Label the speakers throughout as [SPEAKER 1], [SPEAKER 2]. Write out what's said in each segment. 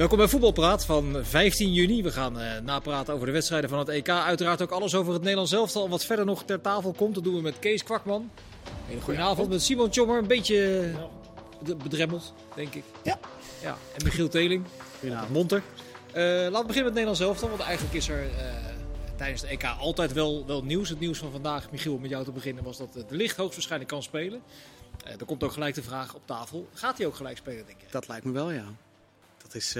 [SPEAKER 1] Welkom bij Voetbalpraat van 15 juni. We gaan uh, napraten over de wedstrijden van het EK. Uiteraard ook alles over het Nederlands elftal. Wat verder nog ter tafel komt, dat doen we met Kees Kwakman. Een goede avond met Simon Tjommer. Een beetje bedremmeld, denk ik.
[SPEAKER 2] Ja.
[SPEAKER 1] ja. En Michiel Teling. Goedenavond. Monter. Uh, laten we beginnen met het Nederlands elftal. Want eigenlijk is er uh, tijdens het EK altijd wel, wel nieuws. Het nieuws van vandaag, Michiel, om met jou te beginnen, was dat de licht hoogstwaarschijnlijk kan spelen. Uh, er komt ook gelijk de vraag op tafel. Gaat hij ook gelijk spelen, denk je?
[SPEAKER 2] Dat lijkt me wel, ja. Dat is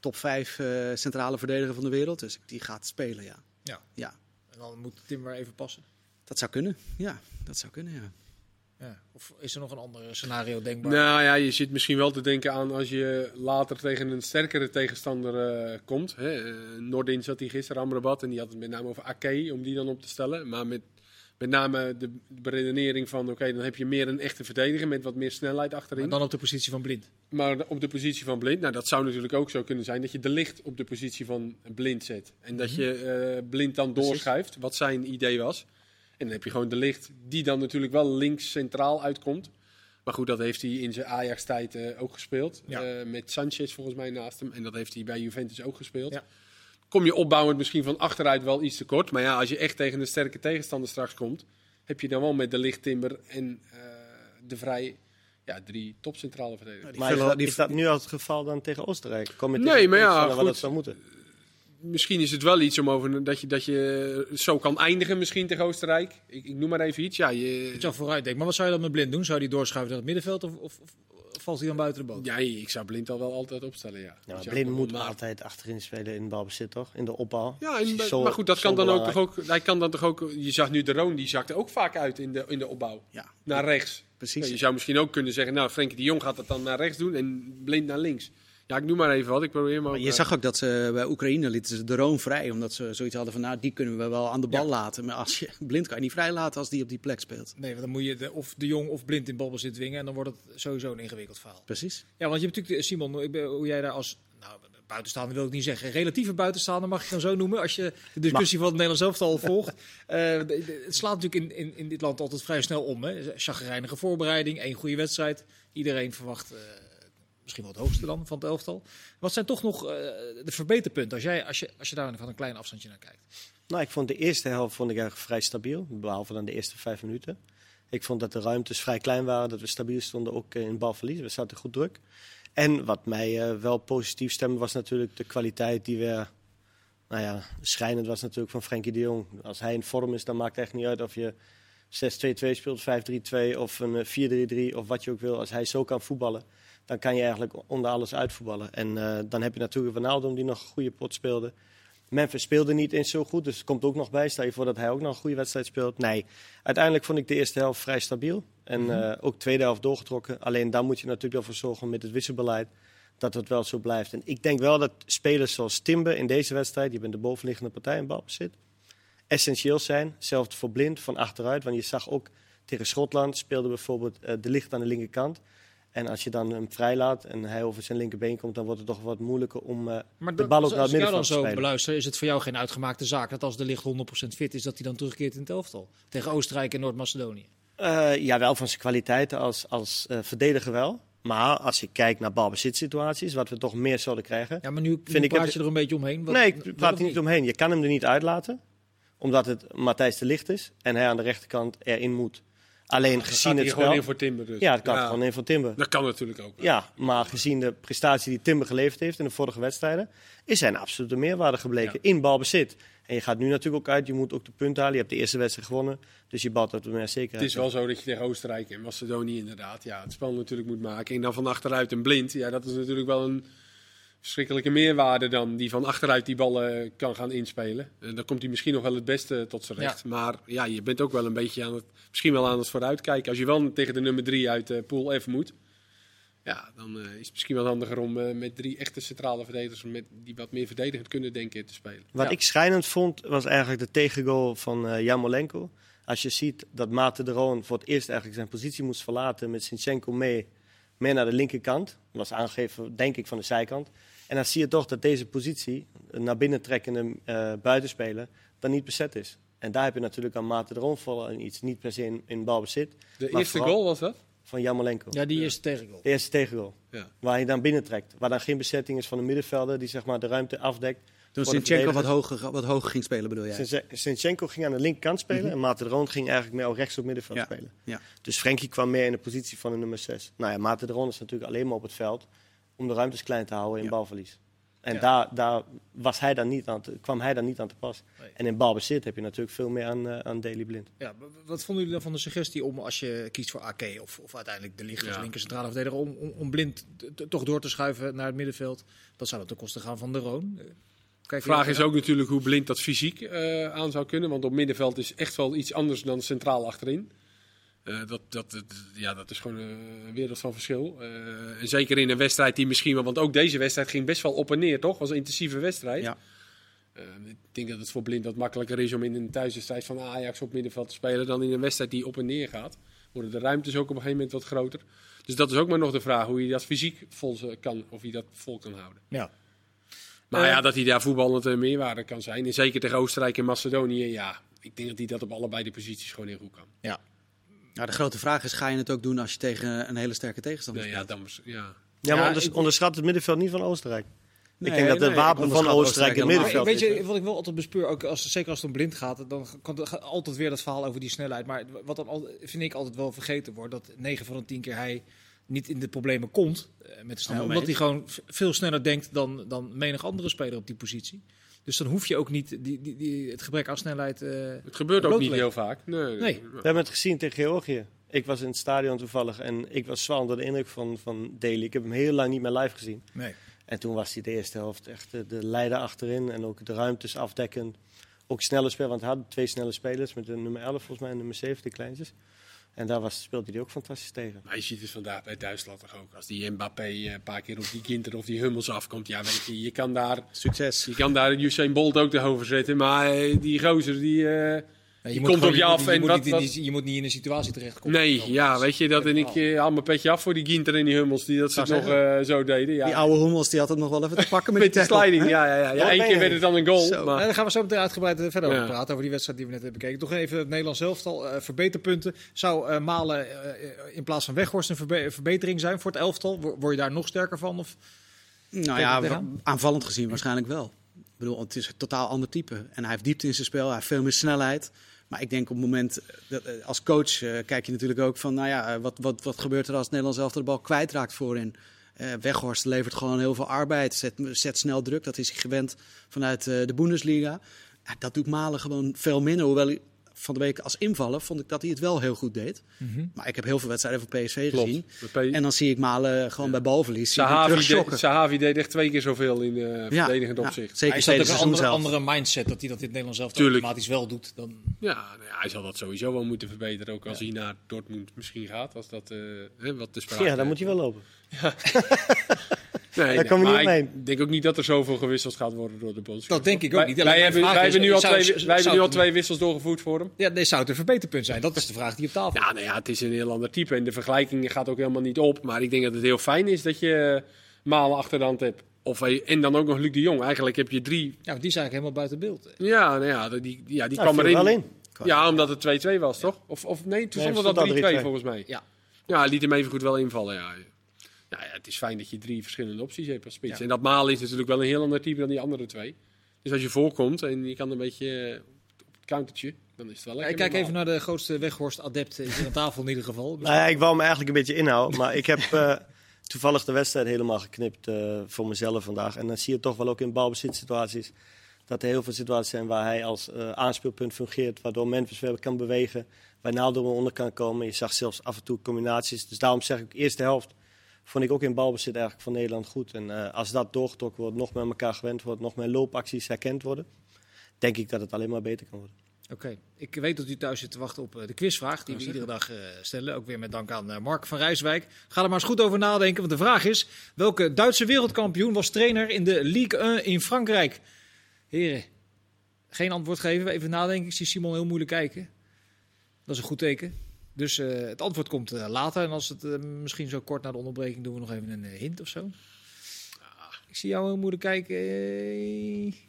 [SPEAKER 2] top 5 centrale verdediger van de wereld. Dus die gaat spelen, ja.
[SPEAKER 1] Ja.
[SPEAKER 2] ja.
[SPEAKER 1] En dan moet Tim maar even passen.
[SPEAKER 2] Dat zou kunnen, ja. Dat zou kunnen, ja.
[SPEAKER 1] Ja. Of is er nog een ander scenario denkbaar?
[SPEAKER 3] Nou ja, je zit misschien wel te denken aan als je later tegen een sterkere tegenstander uh, komt. Hè. Uh, Noordin zat hij gisteren, Amrabat, en die had het met name over Ake, om die dan op te stellen. Maar met, met name de beredenering van, oké, dan heb je meer een echte verdediger met wat meer snelheid achterin.
[SPEAKER 1] Maar dan op de positie van Blind?
[SPEAKER 3] Maar op de positie van Blind, nou dat zou natuurlijk ook zo kunnen zijn, dat je de licht op de positie van Blind zet. En dat je uh, Blind dan doorschuift, wat zijn idee was. En dan heb je gewoon de licht, die dan natuurlijk wel links centraal uitkomt. Maar goed, dat heeft hij in zijn Ajax-tijd uh, ook gespeeld.
[SPEAKER 1] Ja.
[SPEAKER 3] Uh, met Sanchez volgens mij naast hem. En dat heeft hij bij Juventus ook gespeeld.
[SPEAKER 1] Ja.
[SPEAKER 3] Kom je opbouwend misschien van achteruit wel iets te kort. Maar ja, als je echt tegen een sterke tegenstander straks komt... heb je dan wel met de licht Timber en uh, de Vrij... Ja, drie topcentrale verdedigers.
[SPEAKER 4] Maar is dat, is dat nu al het geval dan tegen Oostenrijk? Kom je
[SPEAKER 3] nee, maar ja,
[SPEAKER 4] goed. dat zou moeten?
[SPEAKER 3] misschien is het wel iets om over dat je, dat je zo kan eindigen misschien tegen Oostenrijk. Ik, ik noem maar even iets. Ja, je...
[SPEAKER 1] Dat je vooruit denkt. Maar wat zou je dan met Blind doen? Zou hij doorschuiven naar het middenveld of, of, valt hij dan buiten de boot?
[SPEAKER 3] Ja, ik zou Blind al wel altijd opstellen, ja.
[SPEAKER 4] ja Blind moet maar... altijd achterin spelen in balbezit, toch? In de opbouw.
[SPEAKER 3] Ja, zo, maar goed, dat kan dan ook, toch ook... Hij kan dan toch ook... Je zag nu de Roon, die zakte ook vaak uit in de, in de opbouw.
[SPEAKER 2] Ja.
[SPEAKER 3] Naar rechts.
[SPEAKER 2] Precies.
[SPEAKER 3] Ja, je zou misschien ook kunnen zeggen, nou, Frenkie de Jong gaat dat dan naar rechts doen en Blind naar links. Ja, ik noem maar even wat. Ik probeer maar.
[SPEAKER 2] maar je zag ook dat ze bij Oekraïne lieten ze de Roon vrij. Omdat ze zoiets hadden van, nou, die kunnen we wel aan de bal ja. laten. Maar als je blind kan je niet vrij laten als die op die plek speelt.
[SPEAKER 1] Nee, want dan moet je de, of de jong of blind in balbezit dwingen. En dan wordt het sowieso een ingewikkeld verhaal.
[SPEAKER 2] Precies.
[SPEAKER 1] Ja, want je hebt natuurlijk, Simon, hoe jij daar als... Nou, buitenstaander wil ik niet zeggen. Relatieve buitenstaander mag je dan zo noemen. Als je de discussie van het Nederlands elftal volgt. uh, het slaat natuurlijk in, in, in dit land altijd vrij snel om. Hè. Chagrijnige voorbereiding, één goede wedstrijd. Iedereen verwacht... Uh, misschien wel het hoogste dan van het elftal. Wat zijn toch nog uh, de verbeterpunten als, jij, als, je, als je daar van een klein afstandje naar kijkt?
[SPEAKER 4] Nou, ik vond de eerste helft vond ik eigenlijk vrij stabiel, behalve dan de eerste vijf minuten. Ik vond dat de ruimtes vrij klein waren, dat we stabiel stonden ook in balverlies. We zaten goed druk. En wat mij uh, wel positief stemde was natuurlijk de kwaliteit die we... Nou ja, schijnend was natuurlijk van Frenkie de Jong. Als hij in vorm is, dan maakt het echt niet uit of je 6-2-2 speelt, 5-3-2 of een 4-3-3 of wat je ook wil. Als hij zo kan voetballen, dan kan je eigenlijk onder alles uitvoetballen. En uh, dan heb je natuurlijk Ronaldo die nog een goede pot speelde. Memphis speelde niet eens zo goed, dus het komt ook nog bij. Stel je voor dat hij ook nog een goede wedstrijd speelt. Nee, uiteindelijk vond ik de eerste helft vrij stabiel. En mm -hmm. uh, ook de tweede helft doorgetrokken. Alleen dan moet je natuurlijk wel voor zorgen met het wisselbeleid dat het wel zo blijft. En ik denk wel dat spelers zoals Timber in deze wedstrijd, je bent de bovenliggende partij in balbezit, essentieel zijn. Hetzelfde voor Blind van achteruit, want je zag ook tegen Schotland speelde bijvoorbeeld uh, de licht aan de linkerkant. En als je dan hem vrijlaat en hij over zijn linkerbeen komt, dan wordt het toch wat moeilijker om uh,
[SPEAKER 1] maar
[SPEAKER 4] de bal ook naar het middenveld te
[SPEAKER 1] dan zo
[SPEAKER 4] spelen.
[SPEAKER 1] beluister, is het voor jou geen uitgemaakte zaak dat als de licht 100% fit is, dat hij dan terugkeert in het elftal? Tegen Oostenrijk en Noord-Macedonië.
[SPEAKER 4] Uh, ja, wel van zijn kwaliteiten als, als uh, verdediger wel. Maar als je kijkt naar balbezitsituaties, wat we toch meer zouden krijgen.
[SPEAKER 1] Ja, maar nu, vind ik praat je er een beetje omheen.
[SPEAKER 4] Wat, nee, ik praat er niet omheen. Je kan hem er niet uitlaten, omdat het Matthijs de Licht is en hij aan de rechterkant erin moet. Alleen gezien het
[SPEAKER 3] gewoon
[SPEAKER 4] spel...
[SPEAKER 3] in voor Timber dus.
[SPEAKER 4] Ja, het kan ja. gewoon in voor Timber.
[SPEAKER 3] Dat kan natuurlijk ook.
[SPEAKER 4] Ja, maar gezien de prestatie die Timber geleverd heeft in de vorige wedstrijden, is hij een absolute meerwaarde gebleken ja. in balbezit. En je gaat nu natuurlijk ook uit, je moet ook de punten halen. Je hebt de eerste wedstrijd gewonnen, dus je bouwt dat meer zekerheid.
[SPEAKER 3] Het is wel zo dat je tegen Oostenrijk en Macedonië inderdaad ja, het spel natuurlijk moet maken. En dan van achteruit een blind, ja, dat is natuurlijk wel een verschrikkelijke meerwaarde dan die van achteruit die ballen kan gaan inspelen. En dan komt hij misschien nog wel het beste tot zijn recht.
[SPEAKER 1] Ja.
[SPEAKER 3] Maar ja, je bent ook wel een beetje aan het, misschien wel aan het vooruitkijken. Als je wel tegen de nummer drie uit uh, pool F moet, ja, dan uh, is het misschien wel handiger om uh, met drie echte centrale verdedigers met, die wat meer verdedigend kunnen denken te spelen.
[SPEAKER 4] Wat
[SPEAKER 3] ja.
[SPEAKER 4] ik schrijnend vond, was eigenlijk de tegengoal van uh, Jamolenko. Als je ziet dat Maarten de Roon voor het eerst eigenlijk zijn positie moest verlaten met Sinchenko mee, mee naar de linkerkant. Dat was aangegeven, denk ik, van de zijkant. En dan zie je toch dat deze positie, naar binnen trekkende uh, buitenspeler, dan niet bezet is. En daar heb je natuurlijk aan Maarten de Roon vooral iets, niet per se in, in balbezit.
[SPEAKER 3] De eerste goal was dat?
[SPEAKER 4] van Jamolenko.
[SPEAKER 1] Ja, die is tegengoal.
[SPEAKER 4] De eerste tegengoal.
[SPEAKER 3] Ja.
[SPEAKER 4] Waar hij dan binnentrekt. Waar dan geen bezetting is van de middenvelder die zeg maar, de ruimte afdekt.
[SPEAKER 2] Toen Sinchenko wat hoger, wat hoger ging spelen, bedoel jij?
[SPEAKER 4] Sinchenko ging aan de linkerkant spelen en Maarten de Roon ging eigenlijk meer op rechts op middenveld
[SPEAKER 2] Ja.
[SPEAKER 4] spelen.
[SPEAKER 2] Ja.
[SPEAKER 4] Dus Frenkie kwam meer in de positie van de nummer 6. Nou ja, Maarten de Roon is natuurlijk alleen maar op het veld om de ruimtes klein te houden in
[SPEAKER 2] Ja.
[SPEAKER 4] balverlies. En
[SPEAKER 1] Ja.
[SPEAKER 4] daar, daar was hij dan niet aan te, kwam hij dan niet aan te pas.
[SPEAKER 1] Nee.
[SPEAKER 4] En in balbezit heb je natuurlijk veel meer aan, eh, aan Daily Blind.
[SPEAKER 1] Ja, wat vonden jullie dan van de suggestie om, als je kiest voor AK of, of uiteindelijk de licht als
[SPEAKER 3] Ja.
[SPEAKER 1] linker centrale verdediger, om, om, om blind toch door te schuiven naar het middenveld? Dat zou dan ten koste gaan van de Roon. Eh, Kijk,
[SPEAKER 3] De vraag is ook natuurlijk hoe blind dat fysiek eh, aan zou kunnen. Want op middenveld is echt wel iets anders dan centraal achterin. Eh, dat, dat, dat- ja, dat is gewoon een wereld van verschil. Eh, en zeker in een wedstrijd die misschien wel... Want ook deze wedstrijd ging best wel op en neer, toch? was een intensieve wedstrijd.
[SPEAKER 2] Ja.
[SPEAKER 3] Eh, ik denk dat het voor blind wat makkelijker is om in een thuiswedstrijd van Ajax op middenveld te spelen... dan in een wedstrijd die op en neer gaat. Worden de ruimtes ook op een gegeven moment wat groter. Dus dat is ook maar nog de vraag hoe je dat fysiek vol kan, of je dat vol kan houden.
[SPEAKER 1] Ja.
[SPEAKER 3] Maar
[SPEAKER 1] Eh,
[SPEAKER 3] ja, dat hij daar voetballend een meerwaarde kan zijn. En zeker tegen Oostenrijk en Macedonië, ja. Ik denk dat hij dat op allebei de posities gewoon heel goed kan.
[SPEAKER 1] Ja.
[SPEAKER 2] Nou, de grote vraag is, ga je het ook doen als je tegen een hele sterke tegenstander
[SPEAKER 3] Nee, ja, dan, ja.
[SPEAKER 4] Ja,
[SPEAKER 1] Ja,
[SPEAKER 4] maar onders-
[SPEAKER 1] ik-
[SPEAKER 4] onderschat het middenveld niet van Oostenrijk.
[SPEAKER 2] Nee,
[SPEAKER 4] ik denk dat
[SPEAKER 2] nee,
[SPEAKER 4] het wapen van Oostenrijk in het
[SPEAKER 2] helemaal
[SPEAKER 1] Maar
[SPEAKER 4] middenveld
[SPEAKER 1] weet
[SPEAKER 4] is.
[SPEAKER 1] je, wat ik wel altijd bespeur, ook als, zeker als het om blind gaat, dan kan er gaat altijd weer dat verhaal over die snelheid. Maar wat dan al, vind ik altijd wel vergeten wordt, dat 9 van de 10 keer hij niet in de problemen komt eh, met de snelheid.
[SPEAKER 2] Allemaal
[SPEAKER 1] Omdat hij gewoon veel sneller denkt dan, dan menig andere speler op die positie. Dus dan hoef je ook niet die, die, die, het gebrek aan snelheid... eh,
[SPEAKER 3] Het gebeurt ook niet heel vaak. Nee.
[SPEAKER 1] Nee.
[SPEAKER 4] We hebben het gezien tegen Georgië. Ik was in het stadion toevallig en ik was zwaar onder de indruk van, van Daly. Ik heb hem heel lang niet meer live gezien.
[SPEAKER 1] nee.
[SPEAKER 4] En toen was hij de eerste helft echt de, de leider achterin en ook de ruimtes afdekken. Ook snelle spelers, want hij had twee snelle spelers met de nummer 11 volgens mij en nummer 7, de kleintjes. En daar was, speelde hij ook fantastisch tegen.
[SPEAKER 3] Maar je ziet het vandaag bij Duitsland toch ook. Als die Mbappé eh, een paar keer op die Ginter of die Hummels afkomt. Ja, weet je, je kan daar,
[SPEAKER 2] Succes.
[SPEAKER 3] je kan daar Usain Bolt ook tegenover zetten. Maar eh, die gozer, die... eh,
[SPEAKER 1] Moet
[SPEAKER 3] komt op je af
[SPEAKER 1] moet-
[SPEAKER 3] en
[SPEAKER 1] moet
[SPEAKER 3] wat-
[SPEAKER 1] niet
[SPEAKER 3] wat-
[SPEAKER 1] je moet niet in een situatie terechtkomen.
[SPEAKER 3] nee, ja, weet je, dat en ik
[SPEAKER 1] verhaal.
[SPEAKER 3] eh, haal mijn petje af voor die Ginter en die Hummels. Die dat ze nog eh, zo deden. Ja.
[SPEAKER 2] Die oude Hummels die had het nog wel even te pakken met,
[SPEAKER 3] Met
[SPEAKER 2] die tackle.
[SPEAKER 3] sliding, ja, ja, ja. ja Eén keer
[SPEAKER 4] je.
[SPEAKER 3] werd het dan een goal.
[SPEAKER 1] Daar gaan we zo meteen uitgebreid eh, verder over praten, over die wedstrijd die we net hebben bekeken. Toch even het Nederlands elftal, eh verbeterpunten. Zou eh, Malen in plaats van Weghorst een verbe- verbetering zijn voor het elftal? Wo- Word je daar nog sterker van? Of?
[SPEAKER 2] Nou ja, aanvallend gezien waarschijnlijk wel. Ik bedoel, het is een totaal ander type. En hij heeft diepte in zijn spel, hij heeft veel meer snelheid. Maar ik denk op het moment, dat, eh, als coach eh, kijk je natuurlijk ook van, nou ja, eh, wat, wat, wat gebeurt er als het Nederlands elftal de bal kwijtraakt voorin? Eh Weghorst levert gewoon heel veel arbeid, zet, zet snel druk. Dat is hij gewend vanuit de Bundesliga. Dat doet Malen gewoon veel minder. Hoewel van de week als invaller vond ik dat hij het wel heel goed deed. Maar ik heb heel veel wedstrijden van PSV
[SPEAKER 3] Klopt.
[SPEAKER 2] gezien.
[SPEAKER 3] P-
[SPEAKER 2] En dan zie ik Malen gewoon bij balverlies.
[SPEAKER 3] Sahavi,
[SPEAKER 2] terugschokken.
[SPEAKER 3] deed, Sahavi deed echt twee keer zoveel in eh
[SPEAKER 2] Ja,
[SPEAKER 3] verdedigend
[SPEAKER 2] ja,
[SPEAKER 3] opzicht.
[SPEAKER 2] zeker
[SPEAKER 1] Hij
[SPEAKER 2] tweede
[SPEAKER 1] is ook een andere,
[SPEAKER 2] zelf.
[SPEAKER 1] andere mindset dat hij dat in het Nederlands
[SPEAKER 3] Tuurlijk.
[SPEAKER 1] automatisch wel doet. Dan,
[SPEAKER 3] Ja, nou ja, hij zal dat sowieso wel moeten verbeteren. Ook als hij naar Dortmund misschien gaat. Als dat eh, hè, wat te sprake
[SPEAKER 4] Ja, daar moet hij wel lopen.
[SPEAKER 3] Nee,
[SPEAKER 4] Daar
[SPEAKER 3] maar
[SPEAKER 4] niet
[SPEAKER 3] ik denk ook niet dat er zoveel gewisseld gaat worden door de bondscoach.
[SPEAKER 1] Dat denk ik ook
[SPEAKER 3] Wij-
[SPEAKER 1] niet.
[SPEAKER 3] Wij,
[SPEAKER 1] Alleen
[SPEAKER 3] hebben, wij hebben nu al,
[SPEAKER 1] zou-
[SPEAKER 3] twee,
[SPEAKER 1] zou-
[SPEAKER 3] wij hebben nu al twee wissels doorgevoerd voor hem.
[SPEAKER 1] ja, nee, zou het een verbeterpunt zijn? Dat is de vraag die op tafel
[SPEAKER 3] Ja, nou ja, het is een heel ander type. En de vergelijking gaat ook helemaal niet op. Maar ik denk dat het heel fijn is dat je Malen achter de hand hebt. Of, en dan ook nog Luc de Jong. Eigenlijk heb je drie...
[SPEAKER 1] Ja, want die is eigenlijk helemaal buiten beeld.
[SPEAKER 3] Ja, nou ja, die, ja, die
[SPEAKER 4] Nou,
[SPEAKER 3] kwam erin.
[SPEAKER 4] wel in.
[SPEAKER 3] Ja, omdat het 2-2 was, toch? Of, of nee, toen
[SPEAKER 4] Nee,
[SPEAKER 3] stond
[SPEAKER 4] het
[SPEAKER 3] dat
[SPEAKER 4] stond al
[SPEAKER 3] 3-2
[SPEAKER 4] 3-2.
[SPEAKER 3] volgens mij.
[SPEAKER 1] Ja.
[SPEAKER 3] Ja, hij liet hem even goed wel invallen, ja. Ja, ja, het is fijn dat je drie verschillende opties hebt als spits.
[SPEAKER 1] Ja.
[SPEAKER 3] En dat Malen is natuurlijk wel een heel ander type dan die andere twee. Dus als je voorkomt en je kan een beetje eh, op het countertje, dan is het wel
[SPEAKER 1] Ja,
[SPEAKER 3] lekker.
[SPEAKER 1] ik kijk even naar de grootste Weghorst-adept aan tafel in ieder geval.
[SPEAKER 4] Nou ja, ik wou hem eigenlijk een beetje inhouden, maar ik heb eh, toevallig de wedstrijd helemaal geknipt eh, voor mezelf vandaag. En dan zie je toch wel ook in balbezitsituaties dat er heel veel situaties zijn waar hij als eh, aanspeelpunt fungeert, waardoor Memphis wel kan bewegen, Wijnaldum onder kan komen. Je zag zelfs af en toe combinaties. Dus daarom zeg ik, eerste helft vond ik ook in balbezit eigenlijk van Nederland goed. En eh, als dat doorgetrokken wordt, nog met elkaar gewend wordt, nog meer loopacties herkend worden, denk ik dat het alleen maar beter kan worden.
[SPEAKER 1] Oké, ik weet dat u thuis zit te wachten op eh, de quizvraag die we iedere dag eh, stellen. Ook weer met dank aan eh, Mark van Rijswijk. Ga er maar eens goed over nadenken, want de vraag is... welke Duitse wereldkampioen was trainer in de Ligue 1 in Frankrijk? Heren, geen antwoord geven. Even nadenken. Ik zie Simon heel moeilijk kijken. Dat is een goed teken. Dus eh, het antwoord komt eh, later. En als het eh, misschien zo kort na de onderbreking doen we nog even een hint of zo. Ik zie jou heel moeilijk kijken.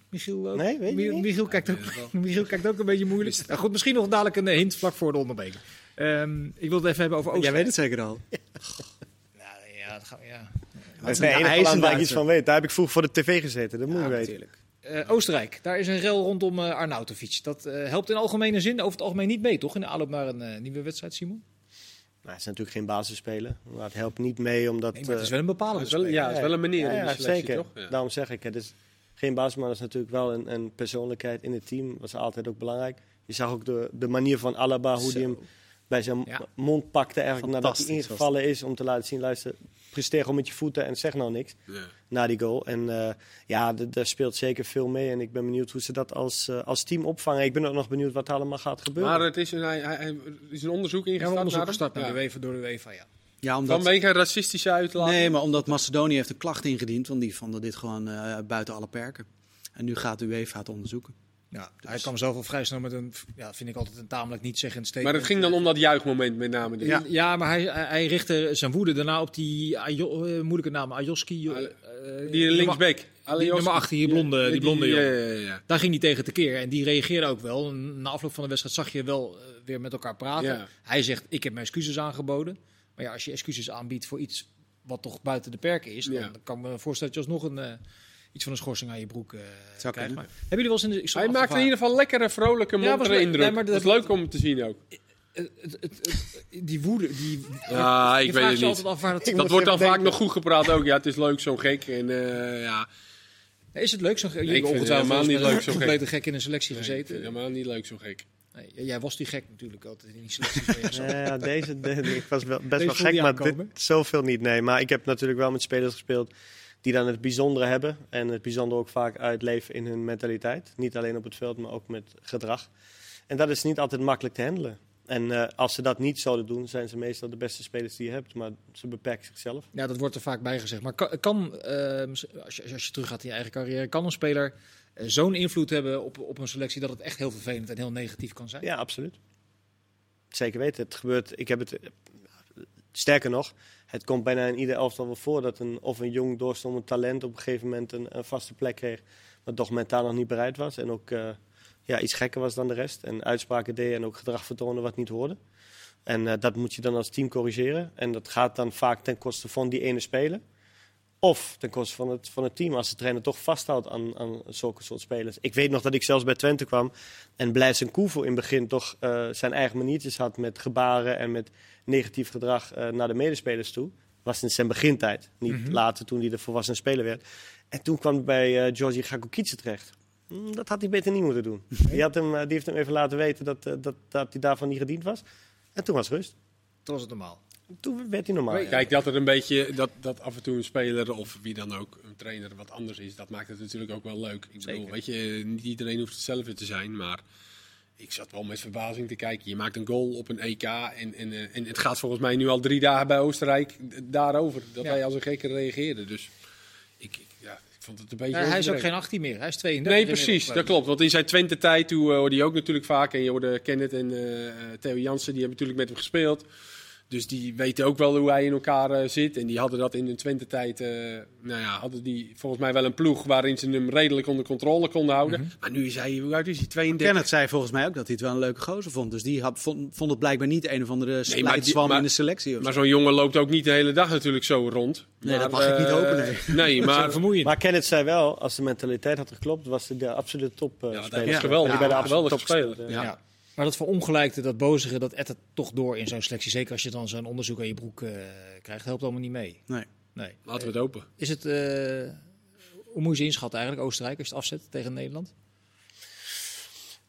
[SPEAKER 1] Michiel ook.
[SPEAKER 4] Nee, weet je
[SPEAKER 1] Mi-
[SPEAKER 4] niet?
[SPEAKER 1] Michiel kijkt ook, Michiel kijkt ook een beetje moeilijk. Nou goed, misschien nog dadelijk een hint vlak voor de onderbreking. Ehm, ik wil het even hebben over
[SPEAKER 2] Jij weet het zeker al.
[SPEAKER 1] Nou, ja, dat gaan we, ja.
[SPEAKER 4] Dat is de
[SPEAKER 2] een
[SPEAKER 4] land waar ik iets van weet. Daar heb ik vroeger voor de tv gezeten, dat moet je
[SPEAKER 2] Ja,
[SPEAKER 4] weten.
[SPEAKER 2] natuurlijk.
[SPEAKER 1] Eh, Oostenrijk, daar is een rel rondom eh Arnautovic. Dat eh, helpt in algemene zin over het algemeen niet mee, toch? In de aanloop naar een nieuwe wedstrijd, Simon?
[SPEAKER 4] Nou, hij is natuurlijk geen basisspeler. Maar het helpt niet mee omdat...
[SPEAKER 1] Nee, maar het is wel een
[SPEAKER 3] Het wel,
[SPEAKER 1] speler.
[SPEAKER 3] ja, het is wel een meneer
[SPEAKER 4] ja,
[SPEAKER 3] in
[SPEAKER 4] ja,
[SPEAKER 3] de selectie,
[SPEAKER 4] zeker.
[SPEAKER 3] toch? Ja.
[SPEAKER 4] Daarom zeg ik, het is geen baas, maar het is natuurlijk wel een, een persoonlijkheid in het team. Dat is altijd ook belangrijk. Je zag ook de, de manier van Alaba, hoe
[SPEAKER 1] Zo.
[SPEAKER 4] hij hem bij zijn
[SPEAKER 1] Ja.
[SPEAKER 4] mond pakte eigenlijk nadat hij ingevallen is. Om te laten zien, luister, presteer gewoon met je voeten en zeg nou niks
[SPEAKER 3] Ja.
[SPEAKER 4] na die goal. En eh, ja, daar speelt zeker veel mee. En ik ben benieuwd hoe ze dat als, eh, als team opvangen. Ik ben ook nog benieuwd wat er allemaal gaat gebeuren.
[SPEAKER 3] Maar het is een, hij, er is een onderzoek ingestart
[SPEAKER 1] onderzoek
[SPEAKER 3] naar
[SPEAKER 1] gestart
[SPEAKER 3] hem.
[SPEAKER 1] naar
[SPEAKER 3] Ja.
[SPEAKER 1] de UEFA, door de UEFA, ja.
[SPEAKER 2] Ja, omdat...
[SPEAKER 3] Vanwege racistische uitlating.
[SPEAKER 2] Nee, maar omdat Macedonië heeft een klacht ingediend, want die vonden dit gewoon eh, buiten alle perken. En nu gaat de UEFA het onderzoeken.
[SPEAKER 1] Ja hij kwam zelf al vrij snel met een, ja, vind ik altijd een tamelijk niet zeggend
[SPEAKER 3] maar
[SPEAKER 1] statement.
[SPEAKER 3] het ging dan om dat juichmoment met name. Dus.
[SPEAKER 1] Ja, ja maar hij, hij, richtte zijn woede daarna op die eh, moeilijke naam, Ajoski. eh,
[SPEAKER 3] Die linksback.
[SPEAKER 1] die nummer 18, die blonde- die blonde jongen.
[SPEAKER 3] ja, ja, ja.
[SPEAKER 1] Daar ging hij tegen tekeer en die reageerde ook wel. Na afloop van de wedstrijd zag je wel weer met elkaar praten. Hij zegt, ik heb mijn excuses aangeboden. Maar ja, als je excuses aanbiedt voor iets wat toch buiten de perken is...
[SPEAKER 3] Ja.
[SPEAKER 1] dan kan ik me voorstellen dat je alsnog een, iets van een schorsing aan je broek eh
[SPEAKER 2] Zou
[SPEAKER 1] krijgt.
[SPEAKER 2] kunnen.
[SPEAKER 1] Maar, hebben jullie wel eens in de... ik
[SPEAKER 3] Hij maakt in ieder geval lekkere, vrolijke,
[SPEAKER 1] Ja, was leuk.
[SPEAKER 3] indruk.
[SPEAKER 1] Nee, maar
[SPEAKER 3] dat
[SPEAKER 1] dat-
[SPEAKER 3] is leuk om te zien ook.
[SPEAKER 1] Het- het- het- het- die woede, die...
[SPEAKER 3] Ja,
[SPEAKER 1] je
[SPEAKER 3] ik weet het niet.
[SPEAKER 1] altijd af waar het...
[SPEAKER 4] Ik
[SPEAKER 3] Dat
[SPEAKER 4] moet
[SPEAKER 3] wordt dan vaak nog goed gepraat ook. Ja, het is leuk, zo'n gek. En eh, ja,
[SPEAKER 1] Is het leuk? Zo, je
[SPEAKER 3] vind
[SPEAKER 1] hebt
[SPEAKER 3] het
[SPEAKER 1] ongetwijfeld
[SPEAKER 3] helemaal niet leuk, zo gek.
[SPEAKER 1] gek in een selectie
[SPEAKER 3] nee, ik vind
[SPEAKER 1] gezeten.
[SPEAKER 3] het helemaal niet leuk, zo gek.
[SPEAKER 1] Nee, jij was die gek natuurlijk altijd in die selectie.
[SPEAKER 4] Ja, ja, deze, de- ik was wel, best
[SPEAKER 1] Deze
[SPEAKER 4] wel gek, maar dit, zoveel niet. Nee, maar ik heb natuurlijk wel met spelers gespeeld die dan het bijzondere hebben. En het bijzondere ook vaak uitleven in hun mentaliteit. Niet alleen op het veld, maar ook met gedrag. En dat is niet altijd makkelijk te handelen. En eh, als ze dat niet zouden doen, zijn ze meestal de beste spelers die je hebt. Maar ze beperken zichzelf.
[SPEAKER 1] Ja, dat wordt er vaak bij gezegd. Maar kan, kan eh, als, je, als je teruggaat in je eigen carrière, kan een speler eh, zo'n invloed hebben op, op een selectie dat het echt heel vervelend en heel negatief kan zijn?
[SPEAKER 4] Ja, absoluut. Zeker weten. Het gebeurt. Ik heb het. Sterker nog, het komt bijna in ieder elftal wel voor dat een of een jong doorstomend talent op een gegeven moment een, een vaste plek kreeg, maar toch mentaal nog niet bereid was en ook eh, ja, iets gekker was dan de rest en uitspraken deed en ook gedrag vertonen wat niet hoorde. En eh, dat moet je dan als team corrigeren en dat gaat dan vaak ten koste van die ene speler. Of ten koste van het, van het team, als de trainer toch vasthoudt aan, aan zulke soort spelers. Ik weet nog dat ik zelfs bij Twente kwam en Blaise en Koevo in het begin toch eh, zijn eigen maniertjes had met gebaren en met negatief gedrag eh, naar de medespelers toe. Was in zijn begintijd, niet
[SPEAKER 1] Mhm.
[SPEAKER 4] later toen hij de volwassen speler werd. En toen kwam bij eh Georgi Gakukidze terecht. Mm, Dat had hij beter niet moeten doen. Die, had hem, die heeft hem even laten weten dat, dat, dat hij daarvan niet gediend was. En toen was rust.
[SPEAKER 1] Dat was het normaal.
[SPEAKER 4] Toen werd hij normaal. ja.
[SPEAKER 3] Kijk, dat er een beetje, dat, dat af en toe een speler of wie dan ook, een trainer wat anders is, dat maakt het natuurlijk ook wel leuk. Ik bedoel,
[SPEAKER 1] Zeker.
[SPEAKER 3] weet je, niet iedereen hoeft hetzelfde te zijn, maar ik zat wel met verbazing te kijken. Je maakt een goal op een EK en, en, eh, en het gaat volgens mij nu al drie dagen bij Oostenrijk daarover. Dat
[SPEAKER 1] Ja.
[SPEAKER 3] hij als een gekke reageerde. Dus ik, ik, ja, ik vond het een beetje
[SPEAKER 1] Ja, hij is ook geen 18 meer, hij is 32.
[SPEAKER 3] Nee, precies, dat klopt. Want in zijn Twente-tijd, toen eh, hoorde hij ook natuurlijk vaak. En je hoorde Kenneth en eh, eh, Theo Jansen, die hebben natuurlijk met hem gespeeld. Dus die weten ook wel hoe hij in elkaar eh, zit. En die hadden dat in hun Twente-tijd, eh, nou ja, hadden die volgens mij wel een ploeg waarin ze hem redelijk onder controle konden houden.
[SPEAKER 1] Mhm.
[SPEAKER 3] Maar nu is hij, hoe oud is hij? 32?
[SPEAKER 2] Kenneth zei volgens mij ook dat hij het wel een leuke gozer vond. Dus die had, vond, vond het blijkbaar niet een of andere splijtswam
[SPEAKER 3] maar-
[SPEAKER 2] in de selectie. Of
[SPEAKER 3] Maar
[SPEAKER 2] zo.
[SPEAKER 3] zo'n jongen loopt ook niet de hele dag natuurlijk zo rond.
[SPEAKER 2] Nee, dat mag ik niet
[SPEAKER 3] eh,
[SPEAKER 2] hopen, nee.
[SPEAKER 3] Nee,
[SPEAKER 1] Maar
[SPEAKER 3] maar...
[SPEAKER 1] vermoeiend.
[SPEAKER 4] Maar Kenneth zei wel, als de mentaliteit had geklopt, was hij de absolute top eh
[SPEAKER 3] Ja, dat
[SPEAKER 4] speler.
[SPEAKER 3] is geweldig.
[SPEAKER 4] Bij de
[SPEAKER 3] Ja,
[SPEAKER 4] absolute
[SPEAKER 3] geweldig
[SPEAKER 4] top
[SPEAKER 3] gespeeld,
[SPEAKER 1] ja. Maar dat verongelijkte, dat bozige, dat ettert toch door in zo'n selectie. Zeker als je dan zo'n onderzoek aan je broek eh, krijgt, helpt allemaal niet mee.
[SPEAKER 2] Nee.
[SPEAKER 1] nee.
[SPEAKER 3] Laten we het open.
[SPEAKER 1] Is het, eh, hoe moet je inschatten eigenlijk, Oostenrijk, als je het afzet tegen Nederland?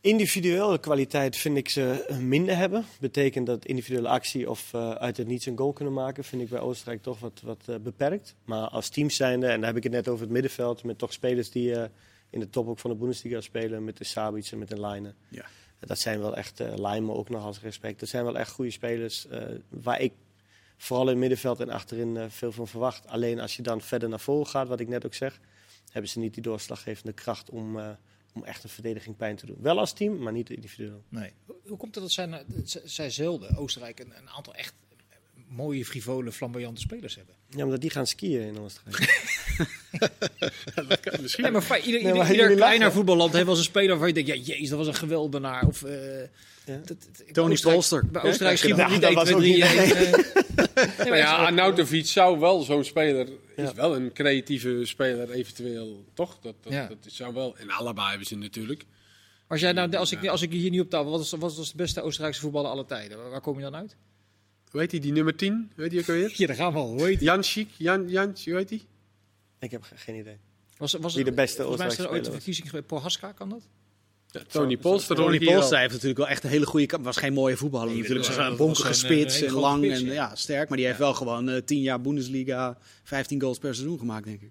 [SPEAKER 4] Individuele kwaliteit vind ik ze minder hebben. Betekent dat individuele actie of eh, uit het niets een goal kunnen maken, vind ik bij Oostenrijk toch wat, wat beperkt. Maar als team zijnde, en daar heb ik het net over het middenveld, met toch spelers die eh, in de top ook van de Bundesliga spelen, met de Sabic en met de Lijnen.
[SPEAKER 2] Ja.
[SPEAKER 4] Dat zijn wel echt, uh, Lijmen ook nog als respect, dat zijn wel echt goede spelers eh, waar ik vooral in het middenveld en achterin eh, veel van verwacht. Alleen als je dan verder naar voren gaat, wat ik net ook zeg, hebben ze niet die doorslaggevende kracht om, eh, om echt een verdediging pijn te doen. Wel als team, maar niet individueel.
[SPEAKER 1] Nee. Hoe komt het dat zij, zij zelden, Oostenrijk, een, een aantal echt mooie, frivole, flamboyante spelers hebben.
[SPEAKER 4] Ja, omdat die gaan skiën in Oostenrijk.
[SPEAKER 3] dat kan misschien.
[SPEAKER 1] Nee, maar fijn, ieder,
[SPEAKER 4] Nee,
[SPEAKER 1] ieder,
[SPEAKER 4] maar
[SPEAKER 1] ieder
[SPEAKER 4] jullie
[SPEAKER 1] kleiner
[SPEAKER 4] lachen.
[SPEAKER 1] voetballand heeft wel eens een speler waarvan je denkt, ja, jezus, dat was een geweldenaar. Of, eh,
[SPEAKER 4] Ja.
[SPEAKER 1] dat- dat- bij
[SPEAKER 2] Tony
[SPEAKER 1] Oostenrijk-
[SPEAKER 2] Polster.
[SPEAKER 1] Bij Oostenrijk
[SPEAKER 2] Ja,
[SPEAKER 1] schiet
[SPEAKER 4] nou,
[SPEAKER 1] niet
[SPEAKER 4] dat
[SPEAKER 1] 1,
[SPEAKER 4] was
[SPEAKER 1] 2,
[SPEAKER 4] ook
[SPEAKER 1] 3,
[SPEAKER 4] niet-
[SPEAKER 1] 1.
[SPEAKER 3] Maar ja, Arnautovic zou wel zo'n speler,
[SPEAKER 1] Ja.
[SPEAKER 3] is wel een creatieve speler eventueel, toch? Dat, dat,
[SPEAKER 1] Ja.
[SPEAKER 3] dat zou wel. En allebei hebben ze natuurlijk.
[SPEAKER 1] Als, jij nou, als, ik, als ik hier niet op tafel, wat was, wat was de beste Oostenrijkse voetballer aller tijden? Waar, waar kom je dan uit?
[SPEAKER 3] Weet hij die nummer 10? Weet je ook alweer?
[SPEAKER 1] Hier, daar gaan we al. Hoe heet die?
[SPEAKER 3] Janschik, Jan, Jan, hoe heet die?
[SPEAKER 4] Ik heb ge- geen idee.
[SPEAKER 1] Was, was,
[SPEAKER 4] Wie de beste
[SPEAKER 1] er
[SPEAKER 4] Oostenrijkse
[SPEAKER 1] ooit een
[SPEAKER 4] speler
[SPEAKER 1] verkiezing geweest. Prohaska, kan dat?
[SPEAKER 3] Ja, Tony Polster.
[SPEAKER 2] Tony. Polster heeft natuurlijk wel echt een hele goede kant. Was geen mooie voetballer
[SPEAKER 1] Nee,
[SPEAKER 2] natuurlijk.
[SPEAKER 1] dat
[SPEAKER 2] Zo'n
[SPEAKER 1] was-
[SPEAKER 2] bonkige spits en lang
[SPEAKER 1] spits,
[SPEAKER 2] en
[SPEAKER 1] ja.
[SPEAKER 2] ja, sterk. Maar die heeft wel gewoon eh, 10 jaar Bundesliga, 15 goals per seizoen gemaakt, denk ik.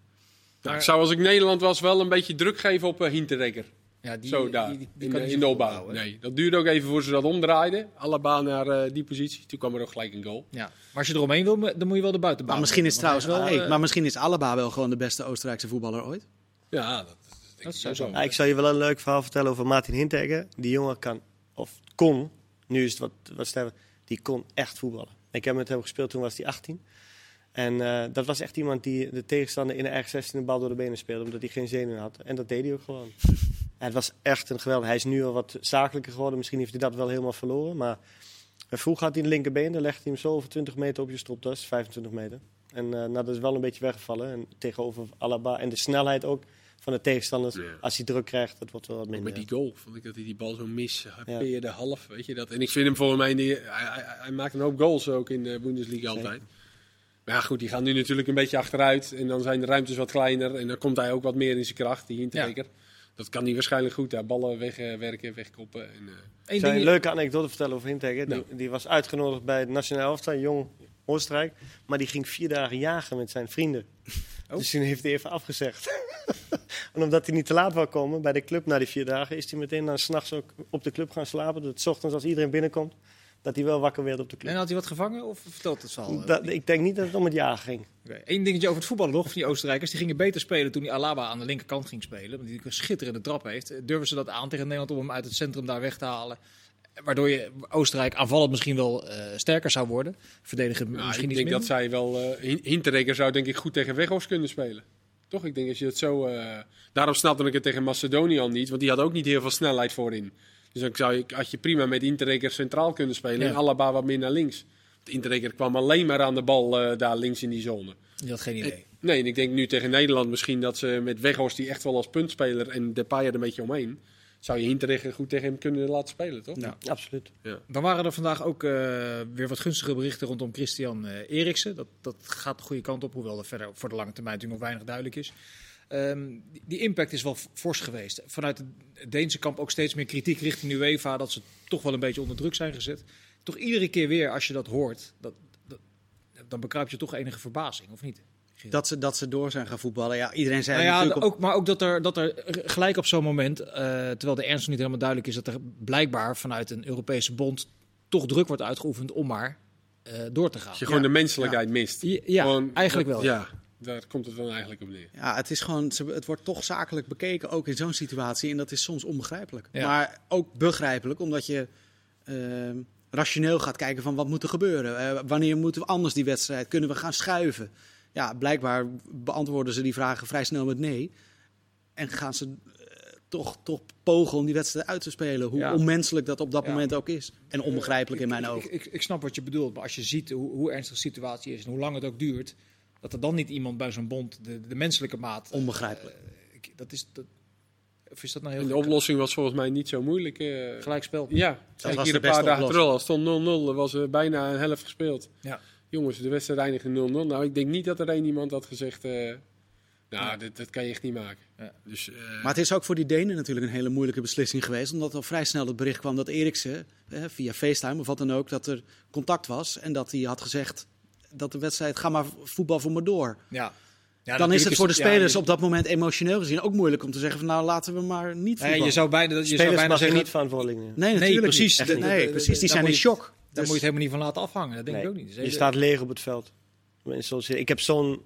[SPEAKER 3] Nou, ik zou als ik Nederland was wel een beetje druk geven op uh, Hinteregger.
[SPEAKER 1] Ja, die,
[SPEAKER 3] Zo daar,
[SPEAKER 1] die- die- die
[SPEAKER 3] in,
[SPEAKER 1] kan
[SPEAKER 3] in de opbouw.
[SPEAKER 1] opbouwen, hè?
[SPEAKER 3] Nee, dat duurde ook even voor ze dat omdraaiden. Allebei naar eh, die positie. Toen kwam er ook gelijk een goal.
[SPEAKER 1] Ja. Maar als je eromheen wil, dan moet je wel de buitenbouw.
[SPEAKER 2] Maar misschien is trouwens, hey,
[SPEAKER 1] wel,
[SPEAKER 2] maar misschien is Alaba wel gewoon de beste Oostenrijkse voetballer ooit.
[SPEAKER 3] Ja, dat, wel.
[SPEAKER 1] zo.
[SPEAKER 4] Ja, ik zal je wel een leuk verhaal vertellen over Martin Hinteregger. Die jongen kan, of kon, nu is het wat, wat sterker, die kon echt voetballen. Ik heb met hem gespeeld, toen was hij 18. En eh, dat was echt iemand die de tegenstander in de eigen 16 de bal door de benen speelde, omdat hij geen zenuwen had. En dat deed hij ook gewoon. En het was echt een geweldig. Hij is nu al wat zakelijker geworden. Misschien heeft hij dat wel helemaal verloren. Maar vroeger had hij een linkerbeen. Dan legde hij hem zo over 20 meter op je stropdas. 25 meter. En eh, nou, dat is wel een beetje weggevallen. En tegenover Alaba. En de snelheid ook van de tegenstanders.
[SPEAKER 3] Ja.
[SPEAKER 4] Als hij druk krijgt, dat wordt wel wat minder.
[SPEAKER 3] Met die goal vond ik dat hij die bal zo mis. Hij
[SPEAKER 4] Ja.
[SPEAKER 3] peerde half, weet je dat. En ik vind hem volgens mij, die, hij, hij, hij maakt een hoop goals ook in de Bundesliga
[SPEAKER 4] Zeker.
[SPEAKER 3] altijd. Maar ja, goed, die gaan nu natuurlijk een beetje achteruit. En dan zijn de ruimtes wat kleiner. En dan komt hij ook wat meer in zijn kracht, die Hinteregger. Dat kan hij waarschijnlijk goed. Daar ballen wegwerken, wegkoppen. En, eh,
[SPEAKER 1] Eén
[SPEAKER 4] zou je
[SPEAKER 1] ding,
[SPEAKER 4] een leuke anekdote vertellen over.
[SPEAKER 3] Nou.
[SPEAKER 4] Die, die was uitgenodigd bij het Nationaal Elftal, jong Oostenrijk. Maar die ging vier dagen jagen met zijn vrienden.
[SPEAKER 1] Oh.
[SPEAKER 4] Dus toen heeft hij even afgezegd. en omdat hij niet te laat wou komen bij de club na die vier dagen... is hij meteen dan s'nachts ook op de club gaan slapen. Dat 's ochtends als iedereen binnenkomt, dat hij wel wakker werd op de club.
[SPEAKER 1] en had hij wat gevangen of vertelt het al?
[SPEAKER 4] Dat, ik denk niet dat het om het jagen ging.
[SPEAKER 1] Oké. Eén dingetje over het voetballen nog, van die Oostenrijkers. Die gingen beter spelen toen die Alaba aan de linkerkant ging spelen. Want die een schitterende trap heeft. Durven ze dat aan tegen Nederland om hem uit het centrum daar weg te halen? Waardoor je Oostenrijk aanvallend misschien wel eh, sterker zou worden. Verdedigen
[SPEAKER 3] nou,
[SPEAKER 1] misschien
[SPEAKER 3] ik
[SPEAKER 1] iets
[SPEAKER 3] denk dat zij wel... eh Hin- Hinteregger zou denk ik goed tegen Weghorst kunnen spelen. Toch? Ik denk als je het zo... eh, daarom snapte ik het tegen Macedonië al niet. Want die had ook niet heel veel snelheid voorin. Dus dan zou je, had je prima met Hinteregger centraal kunnen spelen.
[SPEAKER 1] Ja.
[SPEAKER 3] En Alaba wat meer naar links. Want Hinteregger kwam alleen maar aan de bal eh, daar links in die zone.
[SPEAKER 1] Die had geen idee.
[SPEAKER 3] Nee, en ik denk nu tegen Nederland misschien dat ze met Weghorst die echt wel als puntspeler en Depay er een beetje omheen, zou je Hinteregger goed tegen hem kunnen laten spelen, toch?
[SPEAKER 1] Ja.
[SPEAKER 4] Absoluut.
[SPEAKER 1] Dan waren er vandaag ook eh, weer wat gunstige berichten rondom Christian eh Eriksen. Dat, dat gaat de goede kant op, hoewel er verder voor de lange termijn natuurlijk nog weinig duidelijk is. Ehm, die, impact is wel fors geweest. Vanuit het Deense kamp ook steeds meer kritiek richting UEFA dat ze toch wel een beetje onder druk zijn gezet. Toch iedere keer weer als je dat hoort, dat, dat, dan bekruip je toch enige verbazing, of niet?
[SPEAKER 2] Dat ze, dat ze door zijn gaan voetballen. Ja, iedereen zei
[SPEAKER 1] Nou ja,
[SPEAKER 2] natuurlijk op-
[SPEAKER 1] ook, maar ook dat er, dat er gelijk op zo'n moment, eh, terwijl de ernst nog niet helemaal duidelijk is, dat er blijkbaar vanuit een Europese bond toch druk wordt uitgeoefend om maar eh, door te gaan.
[SPEAKER 3] Als je gewoon
[SPEAKER 2] Ja.
[SPEAKER 3] de menselijkheid mist.
[SPEAKER 1] Ja, ja,
[SPEAKER 3] Gewoon
[SPEAKER 1] eigenlijk
[SPEAKER 3] dat-
[SPEAKER 1] wel.
[SPEAKER 3] Ja, daar komt het dan eigenlijk op neer.
[SPEAKER 2] Ja, het is gewoon, ze- het wordt toch zakelijk bekeken, ook in zo'n situatie. En dat is soms onbegrijpelijk.
[SPEAKER 1] Ja.
[SPEAKER 2] Maar ook begrijpelijk, omdat je ehm, rationeel gaat kijken van wat moet er gebeuren. Eh, wanneer moeten we anders die wedstrijd? Kunnen we gaan schuiven? Ja, blijkbaar beantwoorden ze die vragen vrij snel met nee. En gaan ze eh, toch, toch pogen om die wedstrijd uit te spelen. Hoe
[SPEAKER 1] Ja.
[SPEAKER 2] onmenselijk dat op dat
[SPEAKER 1] Ja.
[SPEAKER 2] moment ook is. En onbegrijpelijk in mijn ogen.
[SPEAKER 1] Ik, ik, ik snap wat je bedoelt, maar als je ziet hoe, hoe ernstig de situatie is en hoe lang het ook duurt, dat er dan niet iemand bij zo'n bond de, de menselijke maat. eh,
[SPEAKER 2] Onbegrijpelijk.
[SPEAKER 1] ik- dat is. Dat, of is dat nou
[SPEAKER 3] En
[SPEAKER 1] heel
[SPEAKER 3] de oplossing was volgens mij niet zo moeilijk. eh.
[SPEAKER 1] gelijkspel?
[SPEAKER 3] ja,
[SPEAKER 2] was
[SPEAKER 3] was
[SPEAKER 2] de
[SPEAKER 3] hier een
[SPEAKER 2] beste
[SPEAKER 3] paar dagen
[SPEAKER 2] oplossing.
[SPEAKER 3] terug al stond 0-0. Er was eh, bijna een helft gespeeld.
[SPEAKER 1] Ja.
[SPEAKER 3] Jongens, de wedstrijd eindigde 0-0. Nou, ik denk niet dat er één iemand had gezegd... eh, nou, dit, dat kan je echt niet maken.
[SPEAKER 1] Ja.
[SPEAKER 3] Dus, eh,
[SPEAKER 2] Maar het is ook voor die Denen natuurlijk een hele moeilijke beslissing geweest. Omdat al vrij snel het bericht kwam dat Eriksen, eh, via FaceTime of wat dan ook, dat er contact was. En dat hij had gezegd dat de wedstrijd, ga maar voetbal voor me door.
[SPEAKER 1] Ja.
[SPEAKER 2] dan
[SPEAKER 1] Ja,
[SPEAKER 2] is
[SPEAKER 1] natuurlijk
[SPEAKER 2] het voor de spelers op dat moment emotioneel gezien ook moeilijk om te zeggen van nou laten we maar niet
[SPEAKER 1] Nee,
[SPEAKER 2] voetballen.
[SPEAKER 1] je zou bijna, je zou bijna zeggen.
[SPEAKER 4] niet verantwoordelijk.
[SPEAKER 2] Nee,
[SPEAKER 1] Nee,
[SPEAKER 2] natuurlijk
[SPEAKER 1] precies.
[SPEAKER 2] niet. Nee, precies. Die zijn in shock.
[SPEAKER 1] Daar
[SPEAKER 2] Dus-
[SPEAKER 1] moet je het helemaal niet van laten afhangen. Dat denk
[SPEAKER 4] Nee,
[SPEAKER 1] ik ook niet. Dus
[SPEAKER 4] Je staat leeg op het veld. Ik heb zo'n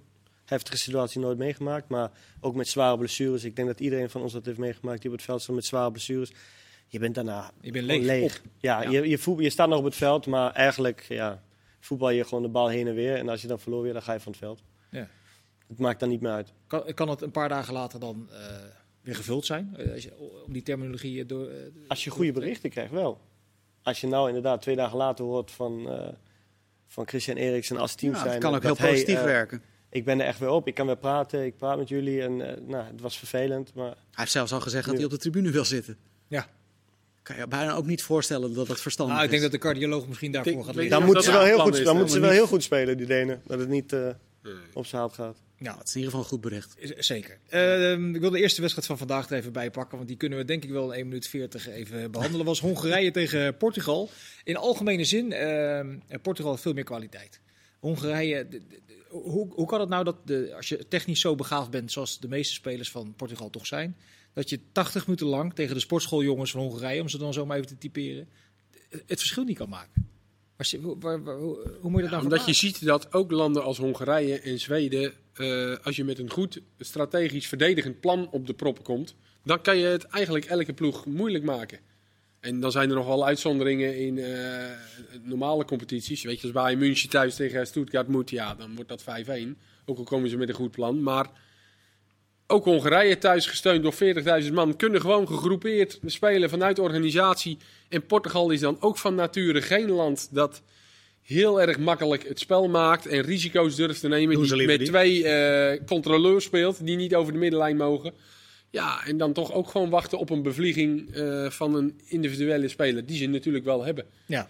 [SPEAKER 4] heftige situatie nooit meegemaakt. Maar ook met zware blessures. Ik denk dat iedereen van ons dat heeft meegemaakt die op het veld staat met zware blessures. Je bent daarna
[SPEAKER 1] Je bent
[SPEAKER 4] gewoon
[SPEAKER 1] leeg.
[SPEAKER 4] leeg. Ja,
[SPEAKER 1] Ja.
[SPEAKER 4] Je, je, voet- je staat nog op het veld, maar eigenlijk ja, voetbal je gewoon de bal heen en weer. En als je dan verloor weer, dan ga je van het veld.
[SPEAKER 1] Ja.
[SPEAKER 4] Het maakt dan niet meer uit.
[SPEAKER 1] Kan, kan het een paar dagen later dan eh, weer gevuld zijn? Eh, als je, om die terminologie door. eh,
[SPEAKER 4] Als je
[SPEAKER 1] door
[SPEAKER 4] goede
[SPEAKER 1] te-
[SPEAKER 4] berichten krijgt, wel. Als je nou inderdaad twee dagen later hoort van, eh, van Christian Eriksen als team
[SPEAKER 2] Ja,
[SPEAKER 4] zijn.
[SPEAKER 2] het kan ook
[SPEAKER 4] dat,
[SPEAKER 2] heel positief werken.
[SPEAKER 4] Ik ben er echt weer op, ik kan weer praten, ik praat met jullie. En nou, het was vervelend, maar
[SPEAKER 2] Hij heeft zelfs al gezegd dat hij op de tribune wil zitten.
[SPEAKER 1] Ja.
[SPEAKER 2] Kan je bijna ook niet voorstellen dat dat verstandig
[SPEAKER 1] Nou, ik denk
[SPEAKER 2] is.
[SPEAKER 1] dat de cardioloog misschien daarvoor
[SPEAKER 3] Denk-
[SPEAKER 1] gaat liggen.
[SPEAKER 4] dan moeten ze wel heel goed,
[SPEAKER 3] is,
[SPEAKER 4] dan moeten ze wel heel goed spelen, die Denen. Dat het niet eh, op zijn gaat.
[SPEAKER 1] Ja,
[SPEAKER 2] Het is in ieder geval een goed bericht.
[SPEAKER 1] is- zeker. Ehm, ik wil de eerste wedstrijd van vandaag er even bij pakken, want die kunnen we denk ik wel in 1 minuut 40 even behandelen. Was Hongarije tegen Portugal. In algemene zin, ehm, Portugal heeft veel meer kwaliteit. Hongarije, de- de- de- hoe, hoe kan het nou dat de, als je technisch zo begaafd bent, zoals de meeste spelers van Portugal toch zijn, dat je 80 minuten lang tegen de sportschooljongens van Hongarije, om ze dan zo maar even te typeren, het verschil niet kan maken? Waar hoe- waar- waar- hoe, hoe moet je dat nou
[SPEAKER 3] Omdat je
[SPEAKER 1] verklaren?
[SPEAKER 3] ziet dat ook landen als Hongarije en Zweden, eh, als je met een goed strategisch verdedigend plan op de prop komt, dan kan je het eigenlijk elke ploeg moeilijk maken. En dan zijn er nog wel uitzonderingen in eh, normale competities. Weet je, als Bayern München thuis tegen Stuttgart moet, ja, dan wordt dat 5-1. Ook al komen ze met een goed plan. Maar ook Hongarije thuis gesteund door 40.000 man kunnen gewoon gegroepeerd spelen vanuit de organisatie. En Portugal is dan ook van nature geen land dat heel erg makkelijk het spel maakt en risico's durft te nemen. Die met
[SPEAKER 2] niet.
[SPEAKER 3] twee eh, controleurs speelt die niet over de middenlijn mogen. Ja, en dan toch ook gewoon wachten op een bevlieging eh, van een individuele speler, die ze natuurlijk wel hebben.
[SPEAKER 1] Ja.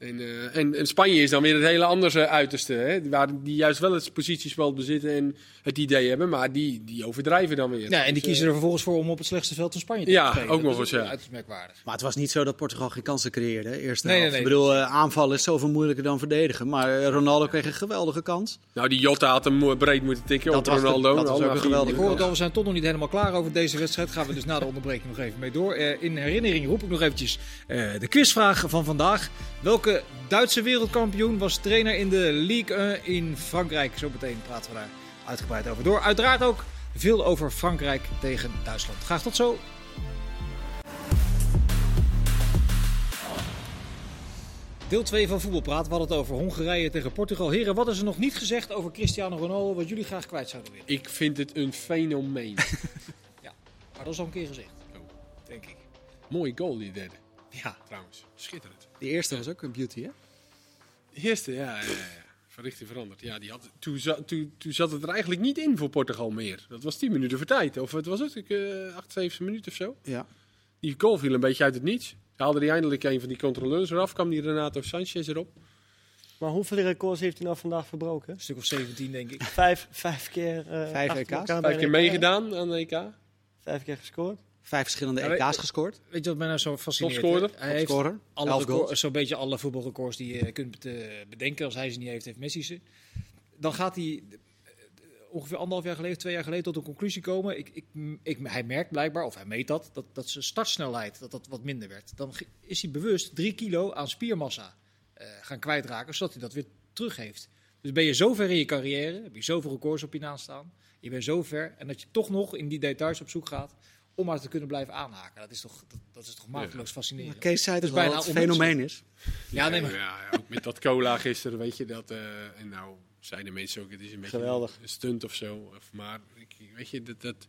[SPEAKER 3] En, eh, en, en Spanje is dan weer het hele andere uiterste. Hè? Waar die juist wel het positiespel bezitten en het idee hebben, maar die, die overdrijven dan weer.
[SPEAKER 1] Ja, en die
[SPEAKER 3] Dus,
[SPEAKER 1] kiezen
[SPEAKER 3] eh,
[SPEAKER 1] er vervolgens voor om op het slechtste veld van Spanje te
[SPEAKER 3] Ja,
[SPEAKER 1] spelen.
[SPEAKER 3] ook nog eens, ja.
[SPEAKER 1] uiterst merkwaardig.
[SPEAKER 2] Maar het was niet zo dat Portugal geen kansen creëerde. hè, Eerste
[SPEAKER 1] Nee, nee.
[SPEAKER 2] Ik bedoel, eh, aanvallen is zoveel moeilijker dan verdedigen. Maar Ronaldo kreeg een geweldige kans.
[SPEAKER 3] Nou, die Jota had hem breed moeten tikken
[SPEAKER 2] Dat
[SPEAKER 3] op
[SPEAKER 2] was de-
[SPEAKER 3] Ronaldo.
[SPEAKER 2] dat was ook een geweldige
[SPEAKER 1] Ik hoor het
[SPEAKER 3] minuten.
[SPEAKER 1] al, we zijn toch nog niet helemaal klaar over deze wedstrijd. Gaan we dus na de onderbreking nog even mee door. Eh, in herinnering roep ik nog eventjes eh, de quizvraag van vandaag. Welke Duitse wereldkampioen was trainer in de Ligue 1 in Frankrijk? Zo meteen praten we daar uitgebreid over door. Uiteraard ook veel over Frankrijk tegen Duitsland. Graag tot zo. Deel 2 van Voetbalpraat. We hadden het over Hongarije tegen Portugal. Heren, wat is er nog niet gezegd over Cristiano Ronaldo wat jullie graag kwijt zouden willen?
[SPEAKER 3] Ik vind het een fenomeen.
[SPEAKER 1] Maar dat is al een keer gezegd.
[SPEAKER 3] Oh.
[SPEAKER 1] Denk ik.
[SPEAKER 3] Mooie goal die derde,
[SPEAKER 1] Ja.
[SPEAKER 3] trouwens. Schitterend.
[SPEAKER 2] Die eerste was ook een beauty, hè?
[SPEAKER 3] De eerste, ja, ja, ja. Van richting veranderd. Ja, die had, toen, za- toen, toen zat het er eigenlijk niet in voor Portugal meer. Dat was 10 minuten voor tijd. Of wat was het? Ik, eh 8, 7 minuten of zo.
[SPEAKER 2] Ja.
[SPEAKER 3] Die goal viel een beetje uit het niets. Haalde hij eindelijk een van die controleurs eraf. kwam die Renato Sanchez erop.
[SPEAKER 4] Maar hoeveel records heeft hij nou vandaag verbroken?
[SPEAKER 1] Een stuk of 17, denk ik.
[SPEAKER 4] Vijf, vijf keer. eh,
[SPEAKER 2] Vijf EK's?
[SPEAKER 3] Vijf keer meegedaan aan de EK.
[SPEAKER 4] Vijf keer gescoord.
[SPEAKER 2] Vijf verschillende
[SPEAKER 1] Ja, weet-
[SPEAKER 2] EK's gescoord.
[SPEAKER 1] Weet je wat mij nou zo fascineert?
[SPEAKER 3] Topscorer.
[SPEAKER 1] Hij heeft
[SPEAKER 2] Topscorer.
[SPEAKER 1] alle zo'n beetje alle voetbalrecords die je kunt bedenken. Als hij ze niet heeft, heeft Messi ze. Dan gaat hij eh, ongeveer anderhalf jaar geleden, twee jaar geleden tot een conclusie komen. Ik, ik, ik, hij merkt blijkbaar, of hij meet dat, dat, dat zijn startsnelheid dat dat wat minder werd. Dan is hij bewust drie kilo aan spiermassa eh, gaan kwijtraken, zodat hij dat weer terug heeft. Dus ben je zo ver in je carrière, heb je zoveel records op je naam staan. Je bent zo ver en dat je toch nog in die details op zoek gaat om maar te kunnen blijven aanhaken. Dat is toch, dat, dat is toch mateloos fascinerend.
[SPEAKER 2] Kees zei
[SPEAKER 1] Dat
[SPEAKER 2] dus
[SPEAKER 1] is
[SPEAKER 2] wel
[SPEAKER 1] bijna
[SPEAKER 2] het fenomeen is.
[SPEAKER 1] Ja, nee, maar
[SPEAKER 3] Ja, ja, ook met dat cola gisteren, weet je dat. eh, en nou zeiden mensen ook, het is een beetje
[SPEAKER 4] Geweldig.
[SPEAKER 3] een stunt of zo. Of, maar ik, weet je, dat, dat,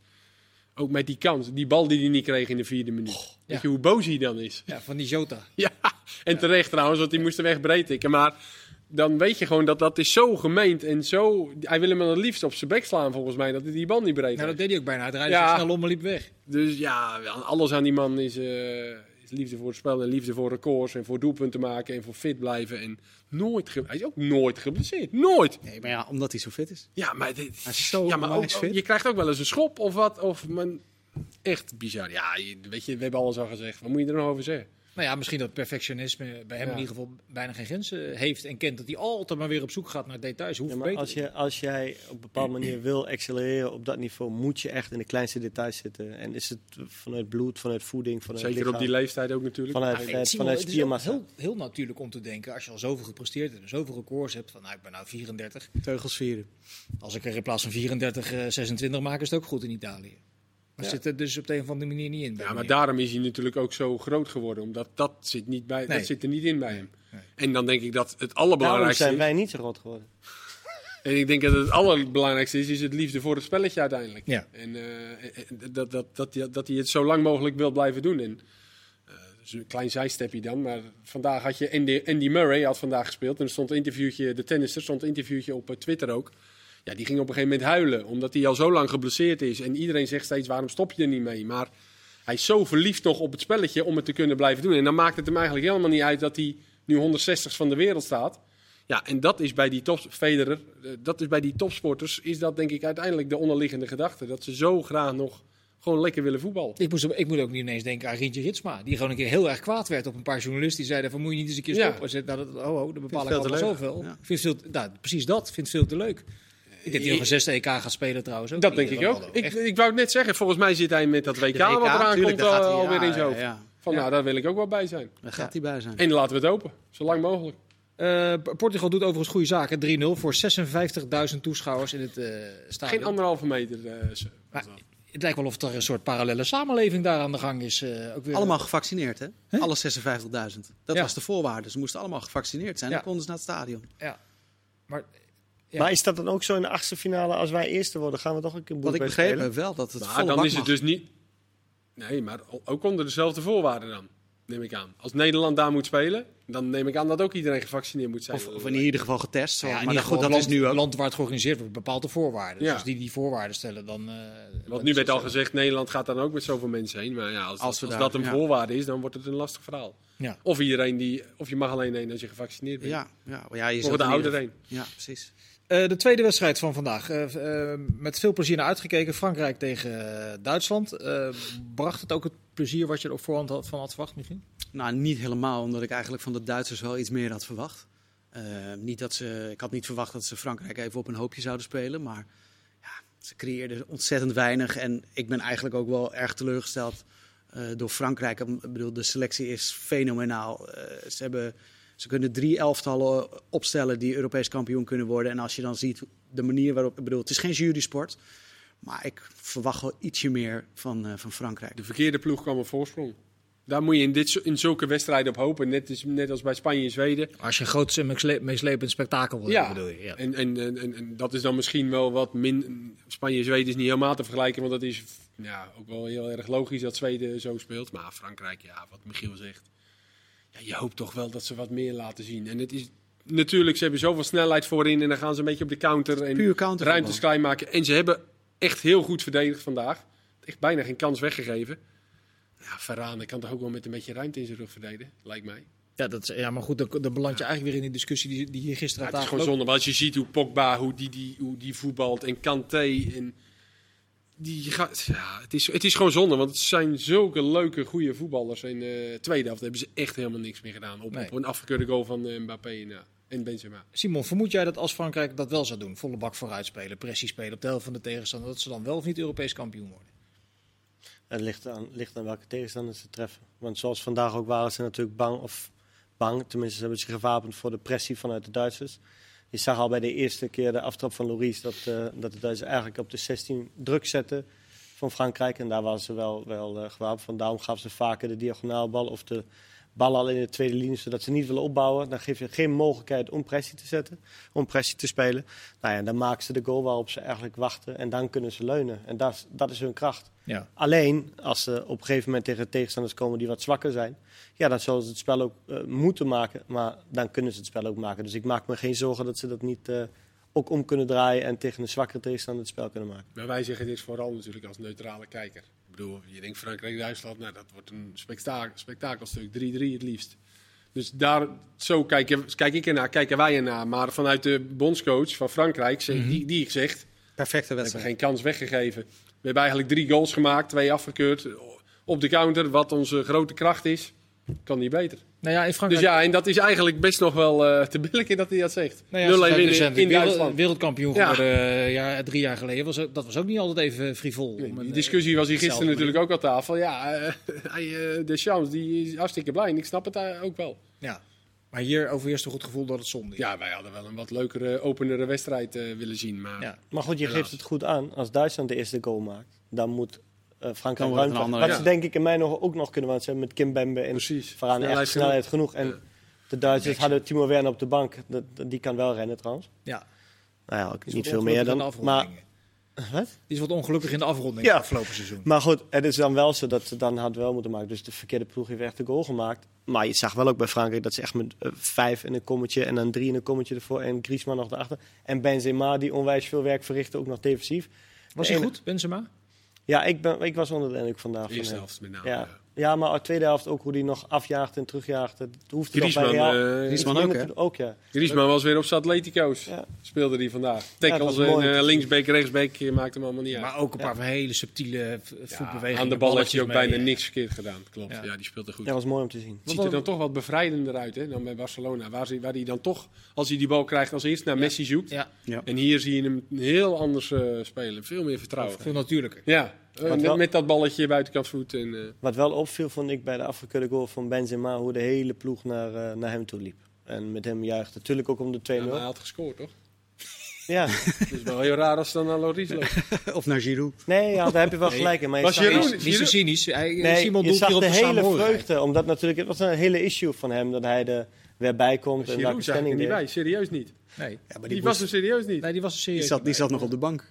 [SPEAKER 3] ook met die kans, die bal die hij niet kreeg in de vierde minuut.
[SPEAKER 1] ja.
[SPEAKER 3] Weet je hoe boos hij dan is?
[SPEAKER 1] ja, van die Jota.
[SPEAKER 3] Ja, en terecht trouwens, want die moest er weg breed tikken. Maar dan weet je gewoon dat dat is zo gemeend en zo... Hij wil hem wel het liefst op zijn bek slaan volgens mij, dat hij die bal niet breed
[SPEAKER 1] Nou, dat deed hij ook bijna. Hij draaide
[SPEAKER 3] Ja.
[SPEAKER 1] snel om en liep weg.
[SPEAKER 3] Dus ja, alles aan die man is, eh, is liefde voor het spel en liefde voor records en voor doelpunten maken en voor fit blijven. En nooit, hij is ook nooit geblesseerd. Nooit.
[SPEAKER 2] Nee, maar ja, omdat hij zo fit is.
[SPEAKER 3] Ja, maar, dit,
[SPEAKER 2] Hij is zo
[SPEAKER 3] ja, maar ook,
[SPEAKER 2] fit.
[SPEAKER 3] je krijgt ook wel eens een schop of wat. Of, man, echt bizar. Ja, weet je, we hebben alles al gezegd. Wat moet je er nog over zeggen?
[SPEAKER 1] Nou ja, misschien dat perfectionisme bij hem
[SPEAKER 3] Ja.
[SPEAKER 1] in ieder geval bijna geen grenzen heeft en kent. Dat hij altijd maar weer op zoek gaat naar details. Hoe
[SPEAKER 4] Ja, maar als, je, als jij op een bepaalde manier wil accelereren op dat niveau, moet je echt in de kleinste details zitten. En is het vanuit bloed, vanuit voeding, vanuit
[SPEAKER 3] Zeker op die leeftijd ook natuurlijk.
[SPEAKER 4] vanuit,
[SPEAKER 1] Ja,
[SPEAKER 4] vanuit,
[SPEAKER 1] Simon,
[SPEAKER 4] vanuit
[SPEAKER 1] het is heel, heel natuurlijk om te denken, als je al zoveel gepresteerd hebt en zoveel records hebt, van nou, ik ben nou 34.
[SPEAKER 2] Teugels vieren.
[SPEAKER 1] Als ik er in plaats van 34, eh, 26 maak, is het ook goed in Italië. Maar
[SPEAKER 3] Ja.
[SPEAKER 1] zit er dus op de een of andere manier niet in.
[SPEAKER 3] Ja, maar
[SPEAKER 1] meneer.
[SPEAKER 3] daarom is hij natuurlijk ook zo groot geworden. Omdat dat zit, niet bij,
[SPEAKER 1] Nee.
[SPEAKER 3] dat zit er niet in bij hem. En dan denk ik dat het
[SPEAKER 4] Daarom
[SPEAKER 3] allerbelangrijkste
[SPEAKER 4] zijn
[SPEAKER 3] is.
[SPEAKER 4] wij niet zo groot geworden.
[SPEAKER 3] En ik denk dat het allerbelangrijkste is, is het liefde voor het spelletje uiteindelijk.
[SPEAKER 1] Ja.
[SPEAKER 3] En eh, dat, dat, dat, hij- dat hij het zo lang mogelijk wil blijven doen. En, eh, dat is een klein zijstepje dan. Maar vandaag had je Andy, Andy Murray had vandaag gespeeld. En er stond een interviewtje, de tennisser, stond een interviewtje op eh, Twitter ook. Ja, die ging op een gegeven moment huilen. Omdat hij al zo lang geblesseerd is. En iedereen zegt steeds, waarom stop je er niet mee? Maar hij is zo verliefd nog op het spelletje om het te kunnen blijven doen. En dan maakt het hem eigenlijk helemaal niet uit dat hij nu 160 van de wereld staat. Ja, en dat is bij die top Federer, eh, dat is bij die topsporters, is dat denk ik uiteindelijk de onderliggende gedachte. Dat ze zo graag nog gewoon lekker willen voetballen.
[SPEAKER 1] Ik, moest, ik moet ook niet ineens denken aan Rientje Ritsma. Die gewoon een keer heel erg kwaad werd op een paar journalisten. Die zeiden van moet je niet eens een keer
[SPEAKER 3] Ja.
[SPEAKER 1] stoppen. Zet, nou, dat, oh, oh, dat bepaal ik
[SPEAKER 2] leuk.
[SPEAKER 1] zoveel.
[SPEAKER 2] Ja.
[SPEAKER 1] Vind veel, nou, precies dat. Vind veel te leuk. Ik denk dat hij nog een zesde EK gaat spelen trouwens. Ook
[SPEAKER 3] Dat denk ik ook. Ik, ik wou het net zeggen, volgens mij zit hij met dat WK,
[SPEAKER 2] De
[SPEAKER 3] wat
[SPEAKER 2] WK,
[SPEAKER 3] eraan
[SPEAKER 2] tuurlijk,
[SPEAKER 3] komt al-
[SPEAKER 2] hij-
[SPEAKER 3] alweer in zijn
[SPEAKER 2] ja,
[SPEAKER 3] hoofd.
[SPEAKER 2] ja.
[SPEAKER 3] Van nou, daar wil ik ook wel bij zijn.
[SPEAKER 2] Daar gaat hij bij zijn.
[SPEAKER 3] En laten we het open, zo lang mogelijk.
[SPEAKER 1] Eh, Portugal doet overigens goede zaken. 3-0 voor 56.000 toeschouwers in het eh stadion.
[SPEAKER 3] Geen anderhalve meter. eh, zo-
[SPEAKER 1] Maar het lijkt wel of er een soort parallele samenleving daar aan de gang is. eh, ook weer,
[SPEAKER 2] Allemaal gevaccineerd, hè?
[SPEAKER 1] Hè?
[SPEAKER 2] Alle 56.000. Dat
[SPEAKER 1] Ja.
[SPEAKER 2] was de voorwaarde. Ze moesten allemaal gevaccineerd zijn.
[SPEAKER 1] Ja.
[SPEAKER 2] Dan konden ze naar het stadion.
[SPEAKER 1] Ja. Maar Ja.
[SPEAKER 4] Maar is dat dan ook zo in de achtste finale? Als wij eerste worden, gaan we toch een keer
[SPEAKER 2] Wat ik
[SPEAKER 4] spelen?
[SPEAKER 2] heb wel, dat het
[SPEAKER 3] Maar dan is het
[SPEAKER 2] mag.
[SPEAKER 3] dus niet... Nee, maar ook onder dezelfde voorwaarden dan, neem ik aan. Als Nederland daar moet spelen, dan neem ik aan dat ook iedereen gevaccineerd moet zijn.
[SPEAKER 2] Of, of in ieder geval getest. Zo.
[SPEAKER 1] Ja, in
[SPEAKER 2] maar goed, dat is nu
[SPEAKER 1] land,
[SPEAKER 2] ook.
[SPEAKER 1] land waar het georganiseerd wordt bepaalt de voorwaarden. Dus
[SPEAKER 3] Ja.
[SPEAKER 1] als die die voorwaarden stellen, dan... eh,
[SPEAKER 3] Want nu werd al
[SPEAKER 1] zo.
[SPEAKER 3] gezegd, Nederland gaat dan ook met zoveel mensen heen. Maar ja, als,
[SPEAKER 2] Als
[SPEAKER 3] als,
[SPEAKER 2] we
[SPEAKER 3] als
[SPEAKER 2] daar-
[SPEAKER 3] dat een
[SPEAKER 2] ja.
[SPEAKER 3] voorwaarde is, dan wordt het een lastig verhaal.
[SPEAKER 1] Ja.
[SPEAKER 3] Of iedereen die, of je mag alleen heen als je gevaccineerd bent.
[SPEAKER 2] Ja, ja, ja, je
[SPEAKER 3] Of de ouder heen.
[SPEAKER 2] Ja, precies.
[SPEAKER 1] Eh, de tweede wedstrijd van vandaag. Eh, eh, met veel plezier naar uitgekeken. Frankrijk tegen Duitsland. Bracht het ook het plezier wat je er op voorhand had, van had verwacht, misschien?
[SPEAKER 2] Nou, niet helemaal, omdat ik eigenlijk van de Duitsers wel iets meer had verwacht. Niet dat ze, ik had niet verwacht dat ze Frankrijk even op een hoopje zouden spelen, maar ja, ze creëerden ontzettend weinig. En ik ben eigenlijk ook wel erg teleurgesteld door Frankrijk. Ik bedoel, de selectie is fenomenaal. Ze, hebben, ze kunnen drie elftallen opstellen die Europees kampioen kunnen worden. En als je dan ziet de manier waarop, ik bedoel, het is geen jurysport, maar ik verwacht wel ietsje meer van, eh, van Frankrijk.
[SPEAKER 3] De verkeerde ploeg kwam op voorsprong. Daar moet je in, dit, in zulke wedstrijden op hopen. Net, als- net als bij Spanje en Zweden.
[SPEAKER 1] Als je een groot meesle- meeslepend spektakel wil
[SPEAKER 3] Ja.
[SPEAKER 1] bedoel je. Ja.
[SPEAKER 3] En, en, en, en, en dat is dan misschien wel wat min. Spanje en Zweden is niet helemaal te vergelijken. Want dat is ja, ook wel heel erg logisch dat Zweden zo speelt. Maar Frankrijk, ja, wat Michiel zegt. Ja, je hoopt toch wel dat ze wat meer laten zien. En het is natuurlijk, ze hebben zoveel snelheid voorin. En dan gaan ze een beetje op de counter. En
[SPEAKER 2] Puur counter.
[SPEAKER 3] ruimtes klein maken. En ze hebben echt heel goed verdedigd vandaag. Echt bijna geen kans weggegeven. Ja, Varane kan toch ook wel met een beetje ruimte in zijn rug verdedigen, lijkt mij.
[SPEAKER 1] Ja, dat, is- ja, maar goed, dan, dan beland je eigenlijk weer in die discussie die, die hier gisteren
[SPEAKER 3] Ja, het is gewoon zonde. Maar als je ziet hoe Pogba, hoe die, die, hoe die voetbalt en Kanté. En die gaat, ja, het, is, het is gewoon zonde, want het zijn zulke leuke, goede voetballers. En de tweede helft hebben ze echt helemaal niks meer gedaan. Op,
[SPEAKER 1] Nee.
[SPEAKER 3] op een afgekeurde goal van eh, Mbappé en, ja, en Benzema.
[SPEAKER 1] Simon, vermoed jij dat als Frankrijk dat wel zou doen, volle bak vooruit spelen, pressie spelen op de helft van de tegenstander, dat ze dan wel of niet Europees kampioen worden?
[SPEAKER 4] Het ligt aan, ligt aan welke tegenstander ze treffen. Want zoals vandaag ook waren ze natuurlijk bang, of bang, tenminste ze hebben zich gewapend voor de pressie vanuit de Duitsers. Je zag al bij de eerste keer de aftrap van Loris dat, eh, dat de Duitsers eigenlijk op de 16 druk zetten van Frankrijk. En daar waren ze wel, wel eh, gewapend van. Daarom gaven ze vaker de diagonaalbal of de bal al in de tweede linie, zodat ze niet willen opbouwen. Dan geef je geen mogelijkheid om pressie te zetten, om pressie te spelen. Nou ja, dan maken ze de goal waarop ze eigenlijk wachten en dan kunnen ze leunen. En dat, is- dat is hun kracht.
[SPEAKER 1] Ja.
[SPEAKER 4] Alleen als ze op een gegeven moment tegen tegenstanders komen die wat zwakker zijn, ja, dan zullen ze het spel ook eh, moeten maken. Maar dan kunnen ze het spel ook maken. Dus ik maak me geen zorgen dat ze dat niet eh, ook om kunnen draaien en tegen een zwakkere tegenstander het spel kunnen maken.
[SPEAKER 3] Maar wij zeggen dit vooral natuurlijk als neutrale kijker. Ik bedoel, je denkt Frankrijk-Duitsland, nou dat wordt een spektakel, spektakelstuk. 3-3 het liefst. Dus daar, zo kijken, kijk ik ernaar, kijken wij ernaar. Maar vanuit de bondscoach van Frankrijk, zegt- die, die zegt,
[SPEAKER 2] Perfecte
[SPEAKER 3] We hebben
[SPEAKER 2] wedstrijd.
[SPEAKER 3] geen kans weggegeven. We hebben eigenlijk drie goals gemaakt, twee afgekeurd. Op de counter, wat onze grote kracht is, kan niet beter.
[SPEAKER 1] Nou ja, in
[SPEAKER 3] Dus
[SPEAKER 1] Frankrijk...
[SPEAKER 3] ja, en dat is eigenlijk best nog wel eh, te billijken dat hij dat zegt.
[SPEAKER 1] Nou ja,
[SPEAKER 3] 0-1
[SPEAKER 1] ze zijn
[SPEAKER 3] winnen
[SPEAKER 1] recent
[SPEAKER 3] in
[SPEAKER 1] wereld-
[SPEAKER 3] Duitsland.
[SPEAKER 1] wereldkampioen
[SPEAKER 3] Ja.
[SPEAKER 1] geworden eh, ja, drie jaar geleden. Was, dat was ook niet altijd even frivol.
[SPEAKER 3] Nee,
[SPEAKER 1] een,
[SPEAKER 3] die
[SPEAKER 1] eh,
[SPEAKER 3] discussie was hier gisteren natuurlijk ook aan tafel. Ja, eh, hij, eh, de chance die is hartstikke blij en ik snap het eh, ook wel.
[SPEAKER 1] Ja. Maar hier overheerst toch het gevoel dat het zonde is.
[SPEAKER 3] Ja, wij hadden wel een wat leukere, openere wedstrijd eh, willen zien. Maar
[SPEAKER 1] Ja.
[SPEAKER 4] Maar goed, je
[SPEAKER 3] Helaas.
[SPEAKER 4] geeft het goed aan. Als Duitsland de eerste goal maakt, dan moet eh, Frankrijk
[SPEAKER 2] wordt het
[SPEAKER 4] ruimte
[SPEAKER 2] een andere-
[SPEAKER 4] Wat
[SPEAKER 3] ja.
[SPEAKER 4] ze denk ik in mij nog, ook nog kunnen, want ze hebben met Kim Bembe en
[SPEAKER 3] precies.
[SPEAKER 4] Varane echt
[SPEAKER 3] Snelheid
[SPEAKER 4] genoeg. En. De Duitsers hadden Timo Werner op de bank. Die kan wel rennen trouwens.
[SPEAKER 1] Ja,
[SPEAKER 4] Nou ja, ook niet veel meer dan. Maar, wat?
[SPEAKER 1] Die is wat ongelukkig in de afronding
[SPEAKER 4] Ja.
[SPEAKER 1] afgelopen seizoen.
[SPEAKER 4] maar goed, het is dan wel zo dat ze dan had wel moeten maken. Dus de verkeerde ploeg heeft echt de goal gemaakt. Maar je zag wel ook bij Frankrijk dat ze echt met eh, vijf in een kommetje en dan drie in een kommetje ervoor en Griezmann nog erachter. En Benzema die onwijs veel werk verrichtte, ook nog defensief.
[SPEAKER 1] Was hij goed, Benzema?
[SPEAKER 4] Ja, ik, ben, ik was onder de indruk vandaag.
[SPEAKER 3] De
[SPEAKER 4] van
[SPEAKER 3] eerste helft met name.
[SPEAKER 4] Ja.
[SPEAKER 3] Ja.
[SPEAKER 4] ja, maar de tweede helft ook hoe die nog afjaagt en terugjaagt. Het hoeft toch bij
[SPEAKER 3] Griezmann,
[SPEAKER 4] Real.
[SPEAKER 3] eh,
[SPEAKER 2] Griezmann ook, hè?
[SPEAKER 4] ja.
[SPEAKER 3] Griezmann was weer op zijn Atletico's.
[SPEAKER 4] Ja.
[SPEAKER 3] Speelde die vandaag.
[SPEAKER 4] dat
[SPEAKER 3] Tackles
[SPEAKER 4] was mooi
[SPEAKER 3] en
[SPEAKER 4] om
[SPEAKER 3] eh, linksbeek, rechtsbeek eh, maakt hem allemaal niet uit.
[SPEAKER 1] Maar ook een paar hele subtiele
[SPEAKER 3] Ja,
[SPEAKER 1] voetbewegingen.
[SPEAKER 3] aan de bal heeft hij ook bijna
[SPEAKER 1] mee.
[SPEAKER 3] niks verkeerd gedaan. Klopt.
[SPEAKER 1] Ja.
[SPEAKER 3] Ja, die speelt er goed.
[SPEAKER 4] Dat was mooi om te zien.
[SPEAKER 3] Het ziet er dan toch wat bevrijdender uit hè, dan bij Barcelona. Waar, ze- waar hij dan toch, als hij die bal krijgt, als eerst naar Messi zoekt.
[SPEAKER 1] Ja,
[SPEAKER 2] Ja.
[SPEAKER 3] En hier zie je hem heel anders eh, spelen. Veel meer vertrouwen.
[SPEAKER 1] veel natuurlijker.
[SPEAKER 3] Ja, met,
[SPEAKER 4] wel-
[SPEAKER 3] met dat balletje buitenkant voet. En, eh,
[SPEAKER 4] Wat wel opviel, vond ik bij de afgekeurde goal van Benzema, hoe de hele ploeg naar, eh, naar hem toe liep. En met hem juichte. Natuurlijk ook om de 2-0.
[SPEAKER 3] ja, maar hij had gescoord, toch?
[SPEAKER 4] Ja,
[SPEAKER 3] Het is wel heel raar als het dan naar Loris loopt.
[SPEAKER 2] Of naar Giroud.
[SPEAKER 4] nee, ja, daar heb je wel gelijk in. Maar je
[SPEAKER 3] Was Jeroen-
[SPEAKER 1] Niet, zo cynisch. Hij,
[SPEAKER 4] Nee,
[SPEAKER 1] Simon
[SPEAKER 4] je zag de
[SPEAKER 1] de
[SPEAKER 4] hele vreugde. Omdat natuurlijk, het was een hele issue van hem dat hij er weer bij komt. en
[SPEAKER 3] Giroud zag er niet
[SPEAKER 4] deed.
[SPEAKER 3] bij, serieus niet.
[SPEAKER 1] Nee,
[SPEAKER 2] Ja, maar
[SPEAKER 3] Die,
[SPEAKER 2] die,
[SPEAKER 3] was er serieus niet.
[SPEAKER 1] nee, die was er serieus.
[SPEAKER 2] die, zat, die
[SPEAKER 1] niet
[SPEAKER 2] zat nog op de bank.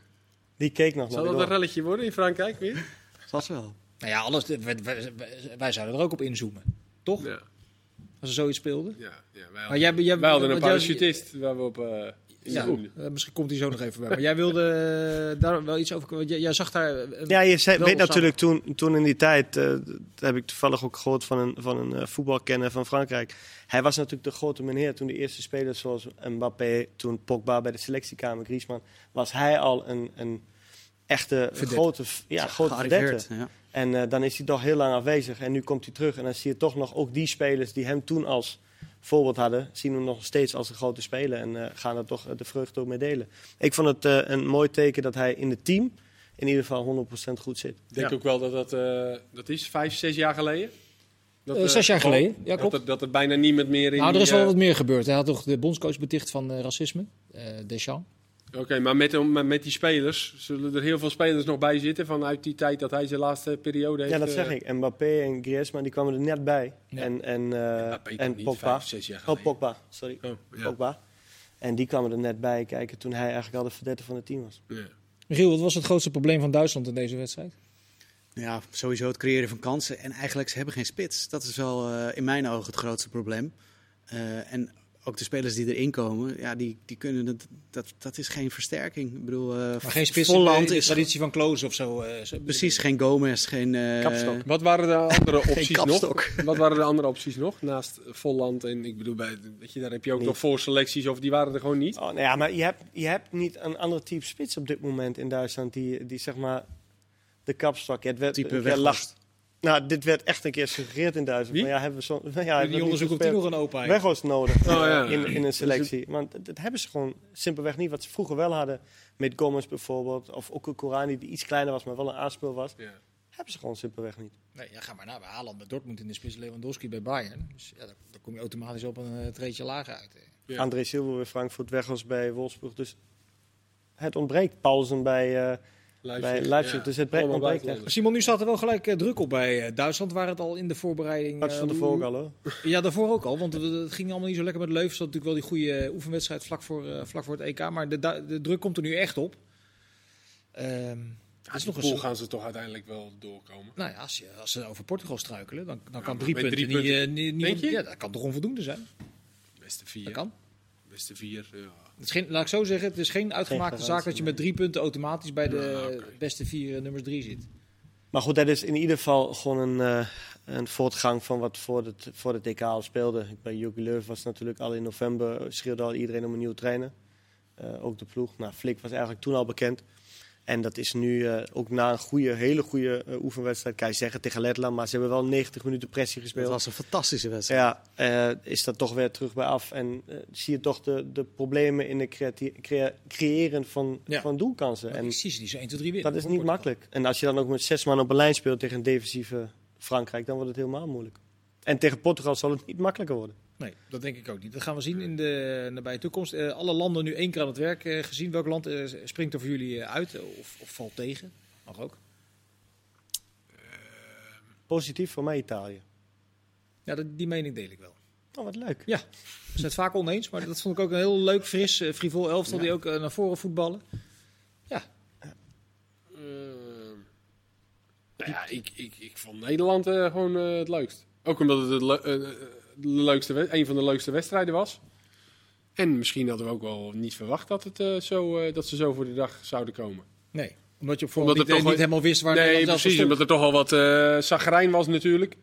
[SPEAKER 4] Die keek nog
[SPEAKER 3] Zal dat een relletje worden in Frankrijk weer?
[SPEAKER 2] Dat wel.
[SPEAKER 1] Nou ja, alles, wij, wij- wij zouden er ook op inzoomen. Toch?
[SPEAKER 3] Ja,
[SPEAKER 1] Als er zoiets speelde.
[SPEAKER 3] ja, ja. Wij
[SPEAKER 1] Maar
[SPEAKER 3] hadden,
[SPEAKER 1] jij, jij,
[SPEAKER 3] wij hadden een parachutist waar we op uh,
[SPEAKER 1] Ja, eh, misschien komt hij zo nog even bij. Maar jij wilde eh, daar wel iets over... want Jij, jij zag daar... een-
[SPEAKER 4] Ja, je zei, weet natuurlijk toen, toen in die tijd, eh, dat heb ik toevallig ook gehoord van een, van een eh, voetbalkenner van Frankrijk. Hij was natuurlijk de grote meneer toen de eerste spelers zoals Mbappé, toen Pogba bij de selectiekamer, Griezmann, was hij al een, een echte grote, ja, grote verdette.
[SPEAKER 2] Ja.
[SPEAKER 4] En eh, dan is hij toch heel lang afwezig. En nu komt hij terug en dan zie je toch nog ook die spelers die hem toen als voorbeeld hadden, zien hem nog steeds als een grote speler en eh, gaan er toch eh, de vreugde ook mee delen. Ik vond het eh, een mooi teken dat hij in het team in ieder geval 100% goed zit.
[SPEAKER 3] Ik denk
[SPEAKER 1] Ja.
[SPEAKER 3] ook wel dat dat, eh, dat is vijf, zes jaar geleden. Dat,
[SPEAKER 1] zes jaar geleden, ja,
[SPEAKER 3] dat
[SPEAKER 1] klopt.
[SPEAKER 3] er, dat er bijna niemand meer in
[SPEAKER 1] nou, er is wel wat meer gebeurd. Hij had toch de bondscoach beticht van eh, racisme, eh, Deschamps.
[SPEAKER 3] Oké, maar met, met met die spelers, zullen er heel veel spelers nog bij zitten vanuit die tijd dat hij zijn laatste periode heeft?
[SPEAKER 4] Ja, dat
[SPEAKER 3] eh,
[SPEAKER 4] zeg ik. Mbappé en Griezmann die kwamen er net bij.
[SPEAKER 1] Ja.
[SPEAKER 4] En, en, eh,
[SPEAKER 3] Peter
[SPEAKER 4] en
[SPEAKER 3] niet,
[SPEAKER 4] Pogba.
[SPEAKER 3] vijf, zes jaar
[SPEAKER 4] Oh. Pogba, sorry.
[SPEAKER 3] Oh, ja.
[SPEAKER 4] Pogba. En die kwamen er net bij kijken toen hij eigenlijk al de verdette van het team was.
[SPEAKER 3] Ja.
[SPEAKER 1] Michiel, wat was het grootste probleem van Duitsland in deze wedstrijd?
[SPEAKER 2] Ja, sowieso het creëren van kansen. En eigenlijk, ze hebben geen spits. Dat is wel eh, in mijn ogen het grootste probleem. Eh, en ook de spelers die erin komen, ja, die, die kunnen het, dat, dat is geen versterking. Ik bedoel, eh,
[SPEAKER 1] Maar geen spits
[SPEAKER 2] Volland is
[SPEAKER 1] traditie van Kloos of zo. eh, zo-
[SPEAKER 2] precies geen Gomez, geen... eh,
[SPEAKER 4] Kapstok.
[SPEAKER 3] Wat waren de andere opties nog?
[SPEAKER 2] kapstok.
[SPEAKER 3] Wat waren de andere opties nog? Naast Volland en ik bedoel, bij, weet je, daar heb je ook
[SPEAKER 4] Niet.
[SPEAKER 3] nog voorselecties of die waren er gewoon niet.
[SPEAKER 4] Oh, nou ja, maar je hebt, je hebt niet een ander type spits op dit moment in Duitsland die, die zeg maar de kapstok. Het werd
[SPEAKER 2] Type Weghorst.
[SPEAKER 4] last- Nou, dit werd echt een keer gesuggereerd in Duitsland.
[SPEAKER 3] Wie?
[SPEAKER 4] Maar ja, hebben we zo, ja, hebben we
[SPEAKER 1] die onderzoek nog een openheid.
[SPEAKER 4] Weghorst nodig
[SPEAKER 3] Oh, ja.
[SPEAKER 4] in, in een selectie. Want dat, dat hebben ze gewoon simpelweg niet. Wat ze vroeger wel hadden met Gomez bijvoorbeeld. Of ook een Korani die iets kleiner was, maar wel een aanspeel was.
[SPEAKER 3] Ja.
[SPEAKER 4] Hebben ze gewoon simpelweg niet.
[SPEAKER 1] Nee, ja, ga maar naar bij Haaland, bij Dortmund in de spits, Lewandowski bij Bayern. Dus ja, dan, dan kom je automatisch op een uh, treetje lager uit. eh.
[SPEAKER 3] Ja.
[SPEAKER 4] André Silva bij Frankfurt, Weghorst bij Wolfsburg. Dus het ontbreekt. Paulsen bij, bij Leipzig. Dus het ontbreekt.
[SPEAKER 1] Simon, nu staat er wel gelijk eh, druk op bij eh, Duitsland, waar het al in de voorbereiding...
[SPEAKER 4] dat is van
[SPEAKER 1] eh,
[SPEAKER 4] tevoren al hoor.
[SPEAKER 1] Ja, daarvoor ook al, want het, het ging allemaal niet zo lekker met Leuven. Ze hadden natuurlijk wel die goede oefenwedstrijd vlak voor, vlak voor het EK, maar de, de druk komt er nu echt op. Ehm
[SPEAKER 3] Ja,
[SPEAKER 1] dat is
[SPEAKER 3] die
[SPEAKER 1] nog eens,
[SPEAKER 3] gaan ze toch uiteindelijk wel doorkomen.
[SPEAKER 1] nou ja, als, je, als ze over Portugal struikelen, dan, dan
[SPEAKER 3] Ja,
[SPEAKER 1] kan drie punten,
[SPEAKER 3] drie
[SPEAKER 1] niet, eh, niet, niet-
[SPEAKER 3] Denk je?
[SPEAKER 1] Ja, dat kan toch onvoldoende zijn?
[SPEAKER 3] Beste
[SPEAKER 1] Dat
[SPEAKER 3] vier.
[SPEAKER 1] kan.
[SPEAKER 3] Vier, ja.
[SPEAKER 1] Het is geen, laat ik zo zeggen, het is geen uitgemaakte zaak dat je met drie punten automatisch bij de
[SPEAKER 3] Ja,
[SPEAKER 1] beste vier eh, nummers drie zit.
[SPEAKER 4] Maar goed, dat is in ieder geval gewoon een, eh, een voortgang van wat voor het, voor het EK al speelde. Bij Jogi Löw was natuurlijk al in november, schreeuwde al iedereen om een nieuwe trainer. Eh, ook de ploeg. Nou, Flik was eigenlijk toen al bekend. En dat is nu eh, ook na een goede, hele goede eh, oefenwedstrijd, kan je zeggen, tegen Letland. Maar ze hebben wel 90 minuten pressie
[SPEAKER 2] Dat
[SPEAKER 4] gespeeld.
[SPEAKER 2] was een fantastische wedstrijd.
[SPEAKER 4] Ja, eh, is dat toch weer terug bij af. En zie je toch de, de problemen in het crea- creëren van,
[SPEAKER 1] Ja.
[SPEAKER 4] van doelkansen.
[SPEAKER 1] En precies, die zijn 1, 2, 3 winnen.
[SPEAKER 4] dat is niet makkelijk. En als je dan ook met zes man op een lijn speelt tegen een defensieve Frankrijk, dan wordt het helemaal moeilijk. En tegen Portugal zal het niet makkelijker worden.
[SPEAKER 1] Nee, dat denk ik ook niet. Dat gaan we zien in de nabije toekomst. Eh, alle landen nu één keer aan het werk eh, gezien. Welk land eh, springt er voor jullie uit of, of valt tegen? Mag ook.
[SPEAKER 4] Positief voor mij Italië.
[SPEAKER 1] Ja, dat, die mening deel ik wel.
[SPEAKER 4] Oh, wat leuk.
[SPEAKER 1] We zijn het vaak oneens, maar dat vond ik ook een heel leuk, fris, frivol elftal die ook naar voren voetballen.
[SPEAKER 3] Eh, nou ja, ik, ik, ik vond Nederland eh, gewoon het leukst. Ook omdat het de leukste, een van de leukste wedstrijden was. En misschien hadden we ook wel niet verwacht dat, het, eh, zo, eh, dat ze zo voor de dag zouden komen.
[SPEAKER 1] Nee, omdat je op
[SPEAKER 3] Omdat
[SPEAKER 1] niet,
[SPEAKER 3] toch
[SPEAKER 1] niet helemaal wist waar
[SPEAKER 3] nee, precies.
[SPEAKER 1] stond.
[SPEAKER 3] Omdat er toch al wat eh zagrijn was natuurlijk.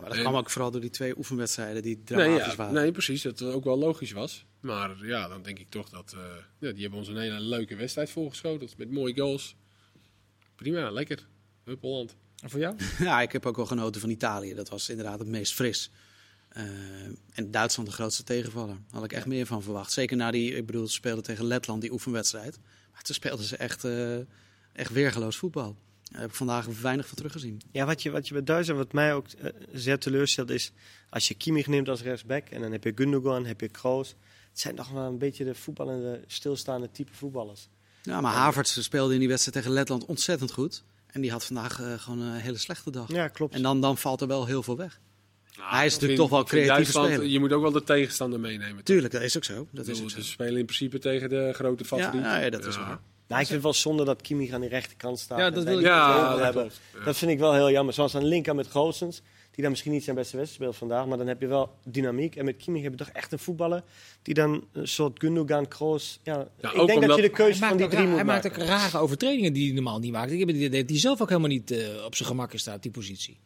[SPEAKER 2] Maar dat kwam ook vooral door die twee oefenwedstrijden die
[SPEAKER 3] Nee,
[SPEAKER 2] dramatisch
[SPEAKER 3] ja,
[SPEAKER 2] waren.
[SPEAKER 3] nee, precies. Dat het ook wel logisch was. Maar ja, dan denk ik toch dat... eh, ja, die hebben ons een hele leuke wedstrijd voorgeschoteld. Met mooie goals. Prima, lekker. Hup Holland.
[SPEAKER 1] En voor jou?
[SPEAKER 2] Ja, ik heb ook wel genoten van Italië. Dat was inderdaad het meest fris. Eh, en Duitsland de grootste tegenvaller. Daar had ik echt meer van verwacht. Zeker na die, ik bedoel, ze speelden tegen Letland die oefenwedstrijd. Maar toen speelden ze echt, eh, echt weergeloos voetbal. Daar heb ik vandaag weinig van teruggezien.
[SPEAKER 4] Ja, wat je, wat je bij Duitsland, wat mij ook eh, zeer teleurstelt, is als je Kimmich neemt als rechtsback en dan heb je Gundogan, heb je Kroos. Het zijn toch wel een beetje de voetballende, stilstaande type voetballers.
[SPEAKER 2] Ja, maar Havertz speelde in die wedstrijd tegen Letland ontzettend goed. En die had vandaag gewoon een hele slechte dag.
[SPEAKER 4] Ja, klopt.
[SPEAKER 2] En dan, dan valt er wel heel veel weg.
[SPEAKER 3] Nou,
[SPEAKER 2] Hij is natuurlijk toch wel creatief spelen.
[SPEAKER 3] Je moet ook wel de tegenstander meenemen.
[SPEAKER 2] Tuurlijk, dat is ook zo. Dat
[SPEAKER 3] Dat
[SPEAKER 2] is ook zo.
[SPEAKER 3] Ze spelen in principe tegen de grote
[SPEAKER 2] Ja,
[SPEAKER 3] favoriet.
[SPEAKER 2] ja, ja, dat is waar.
[SPEAKER 4] nou, ik vind het wel zonde dat Kimmich aan die rechterkant staat.
[SPEAKER 1] Ja, dat wil ik
[SPEAKER 3] Ja, dat
[SPEAKER 4] hebben.
[SPEAKER 3] Ja.
[SPEAKER 4] Dat vind ik wel heel jammer. Zoals aan linker met Goossens, die dan misschien niet zijn beste wedstrijd speelt vandaag. Maar dan heb je wel dynamiek. En met Kimmich heb je toch echt een voetballer die dan een soort Gundogan, Kroos... Ja, ik
[SPEAKER 3] ook
[SPEAKER 4] denk dat
[SPEAKER 3] omdat-
[SPEAKER 4] je de keuze
[SPEAKER 1] Hij
[SPEAKER 4] van
[SPEAKER 1] maakt
[SPEAKER 4] die drie moet
[SPEAKER 1] Hij maakt
[SPEAKER 4] maken.
[SPEAKER 1] ook rare overtredingen die hij normaal niet maakt. Ik heb het idee dat hij zelf ook helemaal niet eh, op zijn gemak is staat, die positie.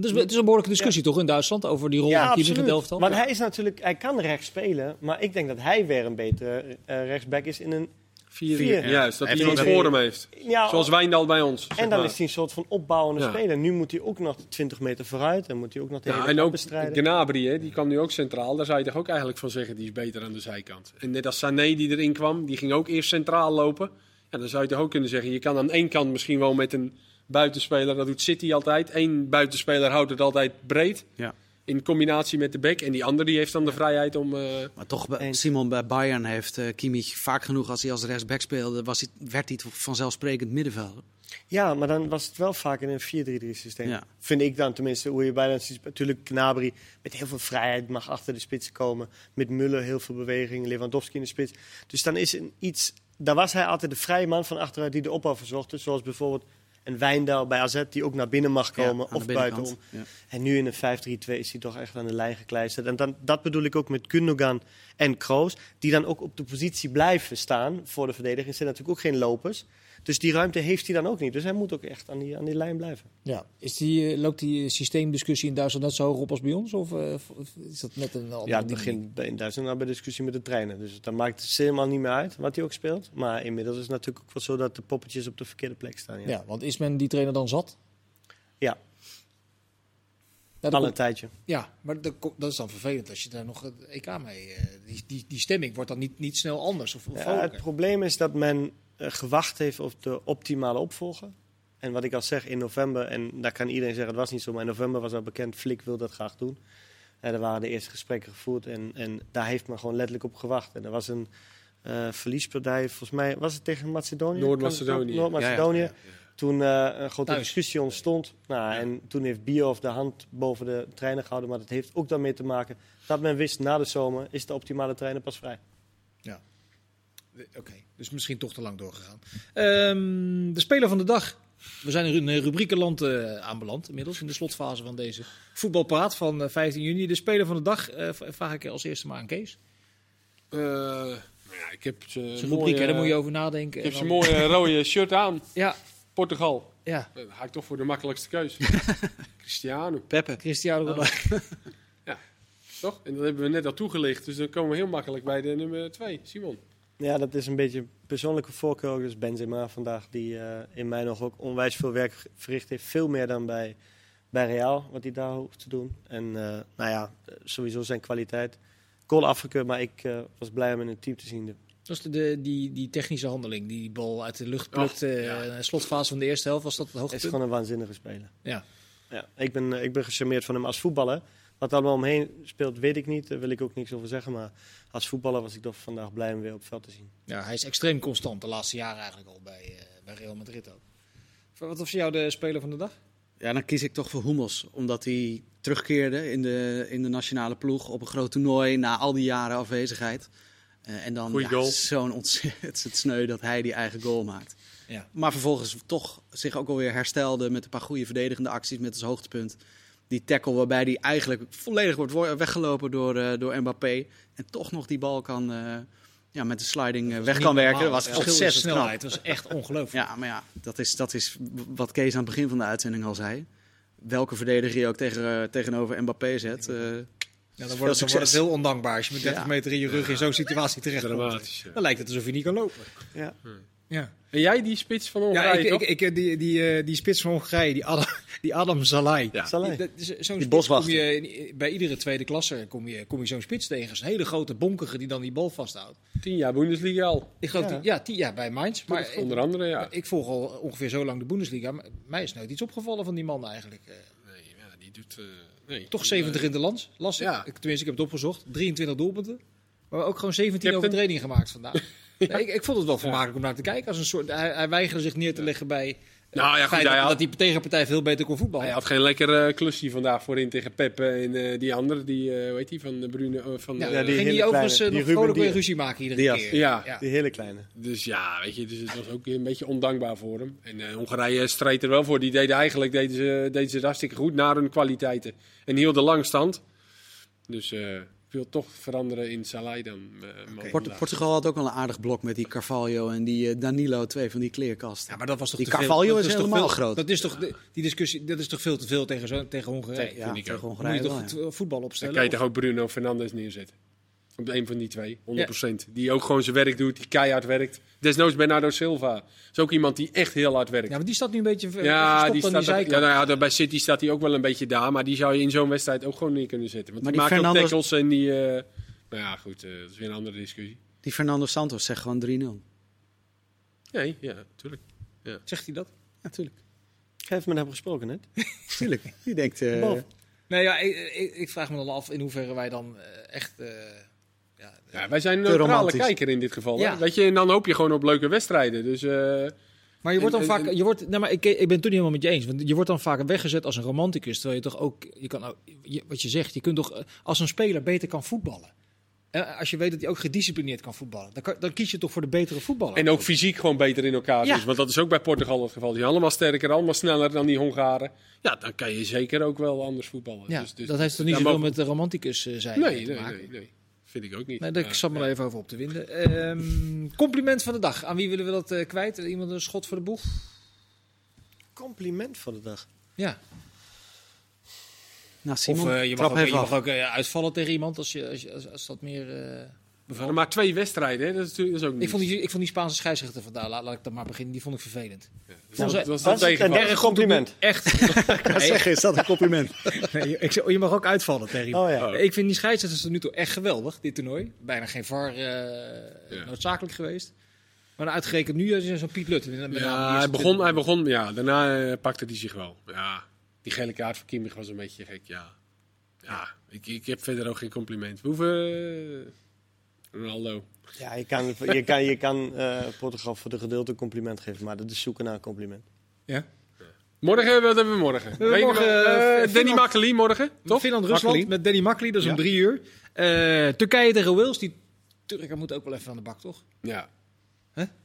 [SPEAKER 1] Het is, het is een behoorlijke discussie toch in Duitsland over die rol
[SPEAKER 4] Ja,
[SPEAKER 1] van Kimmich in het
[SPEAKER 4] absoluut.
[SPEAKER 1] elftal.
[SPEAKER 4] Want hij is natuurlijk, hij kan rechts spelen, maar ik denk dat hij weer een betere eh, rechtsback is in een.
[SPEAKER 3] Vier,
[SPEAKER 4] Vier.
[SPEAKER 3] Juist, dat
[SPEAKER 2] Hij
[SPEAKER 3] iemand voor hem heeft.
[SPEAKER 4] Ja,
[SPEAKER 3] Zoals Wijndal bij ons. zeg
[SPEAKER 4] en dan
[SPEAKER 3] maar.
[SPEAKER 4] is hij een soort van opbouwende
[SPEAKER 3] Ja.
[SPEAKER 4] speler. Nu moet hij ook nog 20 meter vooruit en moet hij ook nog de
[SPEAKER 3] Ja, en ook
[SPEAKER 4] bestrijden.
[SPEAKER 3] Gnabry, hè, die kwam nu ook centraal. Daar zou je toch ook eigenlijk van zeggen, die is beter aan de zijkant. En net als Sané die erin kwam, die ging ook eerst centraal lopen. Ja, dan zou je toch ook kunnen zeggen, je kan aan één kant misschien wel met een buitenspeler, dat doet City altijd. Eén buitenspeler houdt het altijd breed.
[SPEAKER 2] Ja.
[SPEAKER 3] In combinatie met de back. En die andere die heeft dan de vrijheid om... eh,
[SPEAKER 2] Maar toch, bij-. Simon bij Bayern heeft eh Kimmich vaak genoeg als hij als rechtsback speelde, was hij, werd hij vanzelfsprekend middenvelder.
[SPEAKER 4] Ja, maar dan was het wel vaak in een 4-3-3 systeem.
[SPEAKER 2] Ja.
[SPEAKER 4] Vind ik dan tenminste, hoe je bijna ziet. Natuurlijk Gnabry met heel veel vrijheid mag achter de spits komen. Met Muller heel veel beweging, Lewandowski in de spits. Dus dan is een iets... Daar was hij altijd de vrije man van achteruit die de opbouw verzorgde. Zoals bijvoorbeeld een Wijndal bij AZ die ook naar binnen mag komen
[SPEAKER 2] Ja,
[SPEAKER 4] of buitenom.
[SPEAKER 2] Ja.
[SPEAKER 4] En nu in een 5-3-2 is hij toch echt aan de lijn gekleisterd. En dan, dat bedoel ik ook met Gundogan en Kroos. Die dan ook op de positie blijven staan voor de verdediging. zijn natuurlijk ook geen lopers. Dus die ruimte heeft hij dan ook niet. Dus hij moet ook echt aan die, aan die lijn blijven.
[SPEAKER 1] Ja. Is die, eh, loopt die systeemdiscussie in Duitsland net zo hoog op als bij ons? Of eh, of is dat net een andere
[SPEAKER 4] Ja, het begint in Duitsland nou bij de discussie met de trainer. Dus dan maakt het helemaal niet meer uit wat hij ook speelt. Maar inmiddels is het natuurlijk ook wel zo dat de poppetjes op de verkeerde plek staan. Ja,
[SPEAKER 1] Ja, want is men die trainer dan zat?
[SPEAKER 4] Ja.
[SPEAKER 1] Ja,
[SPEAKER 4] al een tijdje.
[SPEAKER 1] ja maar dat, dat is dan vervelend als je daar nog het EK mee... eh, die, die, die stemming wordt dan niet, niet snel anders of, of
[SPEAKER 4] Ja, het probleem is dat men gewacht heeft op de optimale opvolger. En wat ik al zeg, in november, en daar kan iedereen zeggen, het was niet zo, maar in november was al bekend, Flik wil dat graag doen. En er waren de eerste gesprekken gevoerd en, en daar heeft men gewoon letterlijk op gewacht. En er was een eh verliespartij, volgens mij, was het tegen Macedonië?
[SPEAKER 3] Noord-Macedonië.
[SPEAKER 4] Noord-Macedonië.
[SPEAKER 2] Ja, ja,
[SPEAKER 4] Toen eh, een grote
[SPEAKER 1] Thuis.
[SPEAKER 4] discussie ontstond. Nou, En toen heeft Bioff de hand boven de trainer gehouden. Maar dat heeft ook daarmee te maken dat men wist, na de zomer is de optimale trainer pas vrij.
[SPEAKER 1] Oké, dus misschien toch te lang doorgegaan. Ehm, de speler van de dag. We zijn in ru- Rubriekenland eh aanbeland inmiddels in de slotfase van deze voetbalpraat van eh, 15 juni. De speler van de dag eh, v- vraag ik als eerste maar aan Kees.
[SPEAKER 3] eh, nou ja, ik heb ze
[SPEAKER 1] Dat is een
[SPEAKER 3] mooie-
[SPEAKER 1] rubriek, hè, daar moet je over nadenken.
[SPEAKER 3] Ik heb zijn mooie rode shirt aan.
[SPEAKER 1] Ja,
[SPEAKER 3] Portugal.
[SPEAKER 1] ja.
[SPEAKER 3] Dan ga ik toch voor de makkelijkste keus. Cristiano,
[SPEAKER 2] Peppe.
[SPEAKER 1] Cristiano Ronaldo.
[SPEAKER 3] toch? En dat hebben we net al toegelicht. Dus dan komen we heel makkelijk bij de nummer 2, Simon.
[SPEAKER 4] Ja, dat is een beetje een persoonlijke voorkeur. ook. Dus Benzema vandaag, die eh, in mij nog ook onwijs veel werk verricht heeft. Veel meer dan bij, bij Real, wat hij daar hoeft te doen. En eh, nou ja, sowieso zijn kwaliteit. Goal afgekeurd, maar ik eh, was blij om in een team te zien.
[SPEAKER 1] Dat is de, de- die, die technische handeling, die bal uit de lucht plukt. Eh,
[SPEAKER 3] ja.
[SPEAKER 1] de slotfase van de eerste helft was dat het
[SPEAKER 4] Het is
[SPEAKER 1] hoogtepunt.
[SPEAKER 4] gewoon een waanzinnige speler.
[SPEAKER 1] Ja.
[SPEAKER 4] Ja, ik, ben, ik ben gecharmeerd van hem als voetballer. Wat er allemaal omheen speelt, weet ik niet. Daar wil ik ook niks over zeggen. Maar als voetballer was ik toch vandaag blij om weer op het veld te zien.
[SPEAKER 1] ja, hij is extreem constant de laatste jaren eigenlijk al bij, eh, bij Real Madrid ook. Wat was voor jou de speler van de dag?
[SPEAKER 2] Ja, dan kies ik toch voor Hummels. Omdat hij terugkeerde in de, in de nationale ploeg op een groot toernooi na al die jaren afwezigheid. Uh, en dan
[SPEAKER 3] Goeie
[SPEAKER 2] ja, zo'n ontzettend sneu dat hij die eigen goal maakt.
[SPEAKER 1] Ja.
[SPEAKER 2] Maar vervolgens toch zich ook alweer herstelde met een paar goede verdedigende acties met als hoogtepunt. Die tackle waarbij hij eigenlijk volledig wordt wo- weggelopen door, eh, door Mbappé. En toch nog die bal kan, eh, ja, met de sliding eh, weg kan werken. Dat was ontzettend knap.
[SPEAKER 1] snelheid. Dat was echt ongelooflijk.
[SPEAKER 2] Ja, maar ja, dat is, dat is wat Kees aan het begin van de uitzending al zei. Welke verdediger je ook tegen, eh, tegenover Mbappé zet. eh,
[SPEAKER 1] Ja, dan wordt, het, dan wordt het heel ondankbaar als je met 30
[SPEAKER 2] Ja.
[SPEAKER 1] meter in je rug in zo'n situatie terecht komt.
[SPEAKER 3] Dramatisch. ja.
[SPEAKER 1] Dan lijkt het alsof je niet kan lopen.
[SPEAKER 4] Ja.
[SPEAKER 1] Ja,
[SPEAKER 3] En jij die spits van
[SPEAKER 1] Ja,
[SPEAKER 3] Hongarije,
[SPEAKER 1] ik,
[SPEAKER 3] toch?
[SPEAKER 1] ik, ik, die, die, eh, die spits van Hongarije, die Adam, die Adam Zalai.
[SPEAKER 3] Ja.
[SPEAKER 1] Die- dat is- Zo'n
[SPEAKER 4] Die
[SPEAKER 1] spits
[SPEAKER 4] boswachter.
[SPEAKER 1] kom je bij iedere tweede klasse kom je, kom je zo'n spits tegen. Zo'n hele grote bonkige die dan die bal vasthoudt.
[SPEAKER 3] Tien jaar Bundesliga al.
[SPEAKER 1] Ik geloof
[SPEAKER 4] Ja.
[SPEAKER 1] die, ja, die, ja, bij Mainz. Maar ik,
[SPEAKER 3] Onder andere, ja.
[SPEAKER 1] ik volg al ongeveer zo lang de Bundesliga. maar Mij is nooit iets opgevallen van die man eigenlijk. Eh,
[SPEAKER 3] Nee, ja, die doet... eh, nee.
[SPEAKER 1] toch 70 in de land, las ik.
[SPEAKER 3] Ja.
[SPEAKER 1] Ik- Tenminste, ik heb het opgezocht. 23 doelpunten. Maar ook gewoon 17
[SPEAKER 3] Captain.
[SPEAKER 1] overtredingen gemaakt vandaag. Nee, ik, ik vond het wel vermakelijk om naar te kijken. Als een soort, hij, hij weigerde zich neer te leggen bij... eh,
[SPEAKER 3] Nou ja,
[SPEAKER 1] het
[SPEAKER 3] goed,
[SPEAKER 1] feit
[SPEAKER 3] hij
[SPEAKER 1] dat,
[SPEAKER 3] had-
[SPEAKER 1] dat die tegenpartij veel beter kon voetballen.
[SPEAKER 3] Hij had geen lekker eh, klusje vandaag voorin tegen Pep en eh, die andere, die, eh hoe heet die, van de Bruno, eh, van
[SPEAKER 1] Ja,
[SPEAKER 4] Ja, die
[SPEAKER 1] ging
[SPEAKER 4] hele
[SPEAKER 1] die overigens
[SPEAKER 4] kleine,
[SPEAKER 1] nog
[SPEAKER 4] die Ruben
[SPEAKER 1] vrolijk weer ruzie maken iedere
[SPEAKER 4] Diaz.
[SPEAKER 1] keer.
[SPEAKER 3] Ja.
[SPEAKER 4] Die hele kleine.
[SPEAKER 3] Dus ja, weet je, dus het was ook een beetje ondankbaar voor hem. En eh, Hongarije streed er wel voor. Die deden eigenlijk deden ze, deden ze het hartstikke goed naar hun kwaliteiten. En hielden lang stand. Dus eh, wil toch veranderen in Salai dan. eh, vandaag.
[SPEAKER 2] Portugal had ook wel een aardig blok met die Carvalho en die eh, Danilo, twee van die kleerkasten.
[SPEAKER 1] Ja, maar dat was toch
[SPEAKER 2] Die
[SPEAKER 1] te veel.
[SPEAKER 2] Carvalho
[SPEAKER 1] Dat
[SPEAKER 2] is
[SPEAKER 1] toch
[SPEAKER 2] helemaal
[SPEAKER 1] veel-
[SPEAKER 2] groot.
[SPEAKER 1] Dat is toch de- die discussie. Dat is toch veel te veel tegen, zo, tegen Hongarije.
[SPEAKER 2] ja,
[SPEAKER 3] vind ik
[SPEAKER 2] tegen
[SPEAKER 3] ook.
[SPEAKER 1] Moet
[SPEAKER 2] Hongarije
[SPEAKER 1] je toch
[SPEAKER 2] wel, ja.
[SPEAKER 1] het voetbal
[SPEAKER 3] Dan
[SPEAKER 1] opstellen?
[SPEAKER 3] kan je toch ook Bruno Fernandes neerzetten. Op een van die twee, 100%. Die ook gewoon zijn werk doet, die keihard werkt. Desnoods Bernardo Silva. Dat is ook iemand die echt heel hard werkt.
[SPEAKER 1] Ja, maar die staat nu een beetje ver-
[SPEAKER 3] Ja, die staat
[SPEAKER 1] die zijkant.
[SPEAKER 3] ja, nou ja, bij City staat hij ook wel een beetje daar. Maar die zou je in zo'n wedstrijd ook gewoon neer kunnen zetten. Want
[SPEAKER 2] Maar
[SPEAKER 3] die,
[SPEAKER 2] die
[SPEAKER 3] maakt ook tackles en die... eh, nou ja, goed, eh, dat is weer een andere discussie.
[SPEAKER 2] Die Fernando Santos zegt gewoon 3-0.
[SPEAKER 3] Nee, ja, tuurlijk.
[SPEAKER 1] Zegt hij dat?
[SPEAKER 2] Natuurlijk.
[SPEAKER 4] Jij heeft met hem gesproken net.
[SPEAKER 2] Tuurlijk. Die denkt... eh.
[SPEAKER 1] Nee, ja, ik, ik, ik vraag me dan af in hoeverre wij dan eh, echt... ja,
[SPEAKER 3] Ja, wij zijn een
[SPEAKER 2] Te
[SPEAKER 3] neutrale kijker in dit geval.
[SPEAKER 1] Ja.
[SPEAKER 3] Weet je, en dan hoop je gewoon op leuke wedstrijden. Dus eh,
[SPEAKER 1] Maar je wordt dan
[SPEAKER 3] En-
[SPEAKER 1] vaak,
[SPEAKER 3] en-
[SPEAKER 1] je wordt, nee, maar ik, ik ben het toen niet helemaal met je eens. Want je wordt dan vaak weggezet als een romanticus. Terwijl je toch ook, je kan je- wat je zegt, je kunt toch eh, als een speler beter kan voetballen. Eh, als je weet dat hij ook gedisciplineerd kan voetballen, dan, kan, dan kies je toch voor de betere voetballer.
[SPEAKER 3] en ook fysiek gewoon beter in elkaar
[SPEAKER 1] Ja.
[SPEAKER 3] is. Want dat is ook bij Portugal het geval. Die zijn allemaal sterker, allemaal sneller dan die Hongaren. Ja, dan kan je zeker ook wel anders voetballen.
[SPEAKER 1] ja,
[SPEAKER 3] Dus- dus-
[SPEAKER 1] dat heeft toch niet zoveel
[SPEAKER 3] mogen-
[SPEAKER 1] met de romanticus eh, zijn
[SPEAKER 3] Nee,
[SPEAKER 1] te
[SPEAKER 3] nee,
[SPEAKER 1] maken.
[SPEAKER 3] nee, nee. Vind ik ook niet.
[SPEAKER 1] Nee, daar
[SPEAKER 3] Ja,
[SPEAKER 1] zat me
[SPEAKER 3] ja.
[SPEAKER 1] even over op te winden. Ehm, compliment van de dag. Aan wie willen we dat eh, kwijt? Iemand een schot voor de boeg?
[SPEAKER 4] Compliment voor de dag.
[SPEAKER 1] Ja.
[SPEAKER 2] nou, Simon,
[SPEAKER 1] of eh, je mag ook, je
[SPEAKER 2] even
[SPEAKER 1] mag
[SPEAKER 2] af.
[SPEAKER 1] ook eh, uitvallen tegen iemand als, je, als, je- als, als dat meer eh
[SPEAKER 3] Maar, twee wedstrijden, hè? Dat, is, natuurlijk- dat is ook niet.
[SPEAKER 1] Ik vond, die, ik vond die Spaanse scheidsrechter vandaar, laat, laat ik dan maar beginnen, die vond ik vervelend.
[SPEAKER 3] dat,
[SPEAKER 1] ze-
[SPEAKER 3] dat was
[SPEAKER 4] Was
[SPEAKER 3] een
[SPEAKER 4] erg compliment?
[SPEAKER 1] Echt.
[SPEAKER 2] Wat zeggen, is dat een compliment?
[SPEAKER 1] Nee, ik, je mag ook uitvallen tegen iemand.
[SPEAKER 4] Oh ja.
[SPEAKER 3] Oh.
[SPEAKER 1] Ik vind die scheidsrechters tot nu toe echt geweldig, dit toernooi. Bijna geen VAR eh,
[SPEAKER 3] Ja.
[SPEAKER 1] noodzakelijk geweest. Maar uitgerekend nu is zo'n Piet Lutte. met name die
[SPEAKER 3] Ja, hij begon,
[SPEAKER 1] 20
[SPEAKER 3] hij begon, ja, daarna eh, pakte hij zich wel. Ja, die gele kaart voor Kimmich was een beetje gek, ja. Ja, ik, ik heb verder ook geen compliment. We hoeven... eh, Ronaldo.
[SPEAKER 4] Ja, je kan, je kan, je kan eh, Portugal voor de gedeelte een compliment geven, maar dat is zoeken naar een compliment.
[SPEAKER 1] Ja.
[SPEAKER 3] Morgen, wat hebben we morgen?
[SPEAKER 1] hebben
[SPEAKER 3] Weet je
[SPEAKER 1] morgen,
[SPEAKER 3] eh,
[SPEAKER 1] eh,
[SPEAKER 3] Danny Makkeli morgen, toch?
[SPEAKER 1] Finland-Rusland met Danny Makkely, dat is
[SPEAKER 3] Ja.
[SPEAKER 1] om drie uur. Eh, Turkije tegen Wales, die Turken moet ook wel even aan de bak, toch?
[SPEAKER 3] Ja.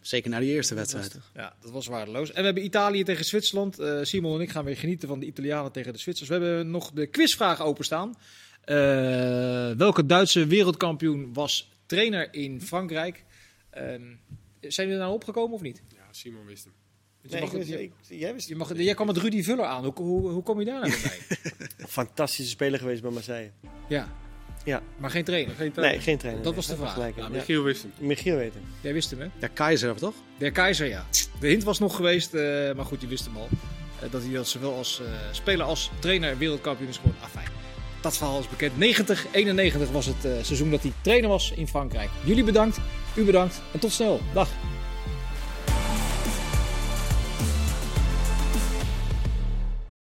[SPEAKER 2] Zeker na die eerste wedstrijd.
[SPEAKER 1] Ja, dat was waardeloos. En we hebben Italië tegen Zwitserland. Eh, Simon en ik gaan weer genieten van de Italianen tegen de Zwitsers. We hebben nog de quizvraag openstaan. Eh, welke Duitse wereldkampioen was trainer in Frankrijk? Ehm, zijn we er nou opgekomen of niet?
[SPEAKER 3] ja, Simon wist hem.
[SPEAKER 1] Je, mag,
[SPEAKER 4] ik ik- jij, wist,
[SPEAKER 1] je mag, jij kwam met Rudy Vuller aan. Hoe, hoe, hoe kom je daar nou bij?
[SPEAKER 4] een fantastische speler geweest bij Marseille.
[SPEAKER 1] ja.
[SPEAKER 4] Ja.
[SPEAKER 1] maar geen trainer.
[SPEAKER 3] Geen.
[SPEAKER 4] Nee, geen trainer.
[SPEAKER 1] Dat
[SPEAKER 4] nee.
[SPEAKER 1] was de vraag.
[SPEAKER 4] Gelijk, ja.
[SPEAKER 3] Michiel wist hem.
[SPEAKER 4] Michiel weten.
[SPEAKER 1] Jij wist hem, hè?
[SPEAKER 2] Ja, Keizer, toch?
[SPEAKER 1] Der Keizer, ja. De hint was nog geweest, eh, maar goed, je wist hem al. Eh, dat hij dat zowel als eh, speler als trainer wereldkampioen is geworden. Afijn. Dat verhaal is bekend. 90, 91 was het eh, seizoen dat hij trainer was in Frankrijk. Jullie bedankt, u bedankt en tot snel. Dag.